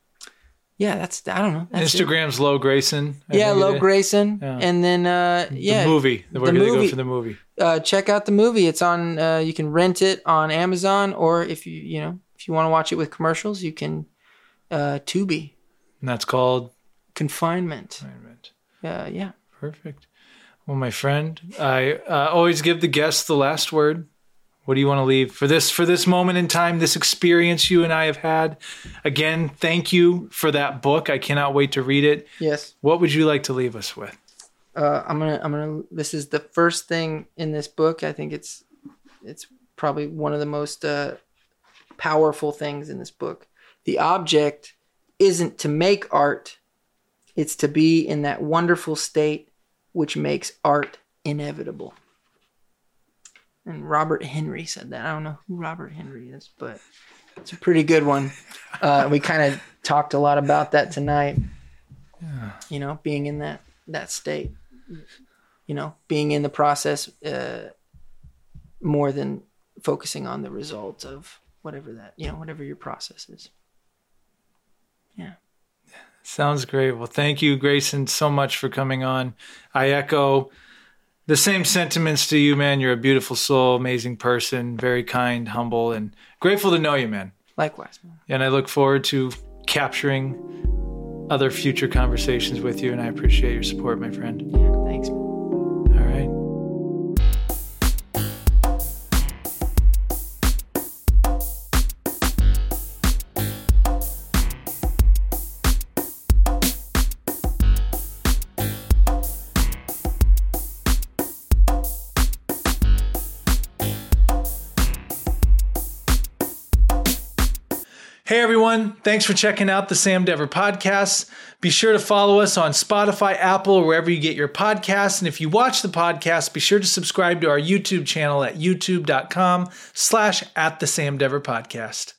yeah, that's I don't know. It. Instagram's Low Grayson. I Yeah, Low. Grayson, Yeah. and then uh, yeah, The movie. We're the movie. go for the movie. uh, check out the movie. It's on. Uh, you can rent it on Amazon, or if you you know if you want to watch it with commercials, you can uh, Tubi And that's called. Confinement. Confinement. Uh, yeah. Perfect. Well, my friend, I uh, always give the guests the last word. What do you want to leave for this for this moment in time, this experience you and I have had? Again, thank you for that book. I cannot wait to read it. Yes. What would you like to leave us with? Uh, I'm gonna. I'm gonna. This is the first thing in this book. I think it's. It's probably one of the most uh, powerful things in this book. The object isn't to make art; it's to be in that wonderful state which makes art inevitable. And Robert Henri said that. I don't know who Robert Henri is, but it's a pretty good one. Uh, we kind of talked a lot about that tonight. You know, being in that that state. You know, being in the process uh, more than focusing on the result of whatever that you know whatever your process is. Yeah. Sounds great. Well, thank you, Grayson, so much for coming on. I echo the same sentiments to you, man. You're a beautiful soul, amazing person, very kind, humble, and grateful to know you, man. Likewise, man. And I look forward to capturing other future conversations with you. And I appreciate your support, my friend. Yeah, thanks. Man. Everyone, thanks for checking out the Sam Dever podcast. Be sure to follow us on Spotify, Apple, or wherever you get your podcasts. And if you watch the podcast, be sure to subscribe to our YouTube channel at youtube.com slash at the Sam Dever podcast.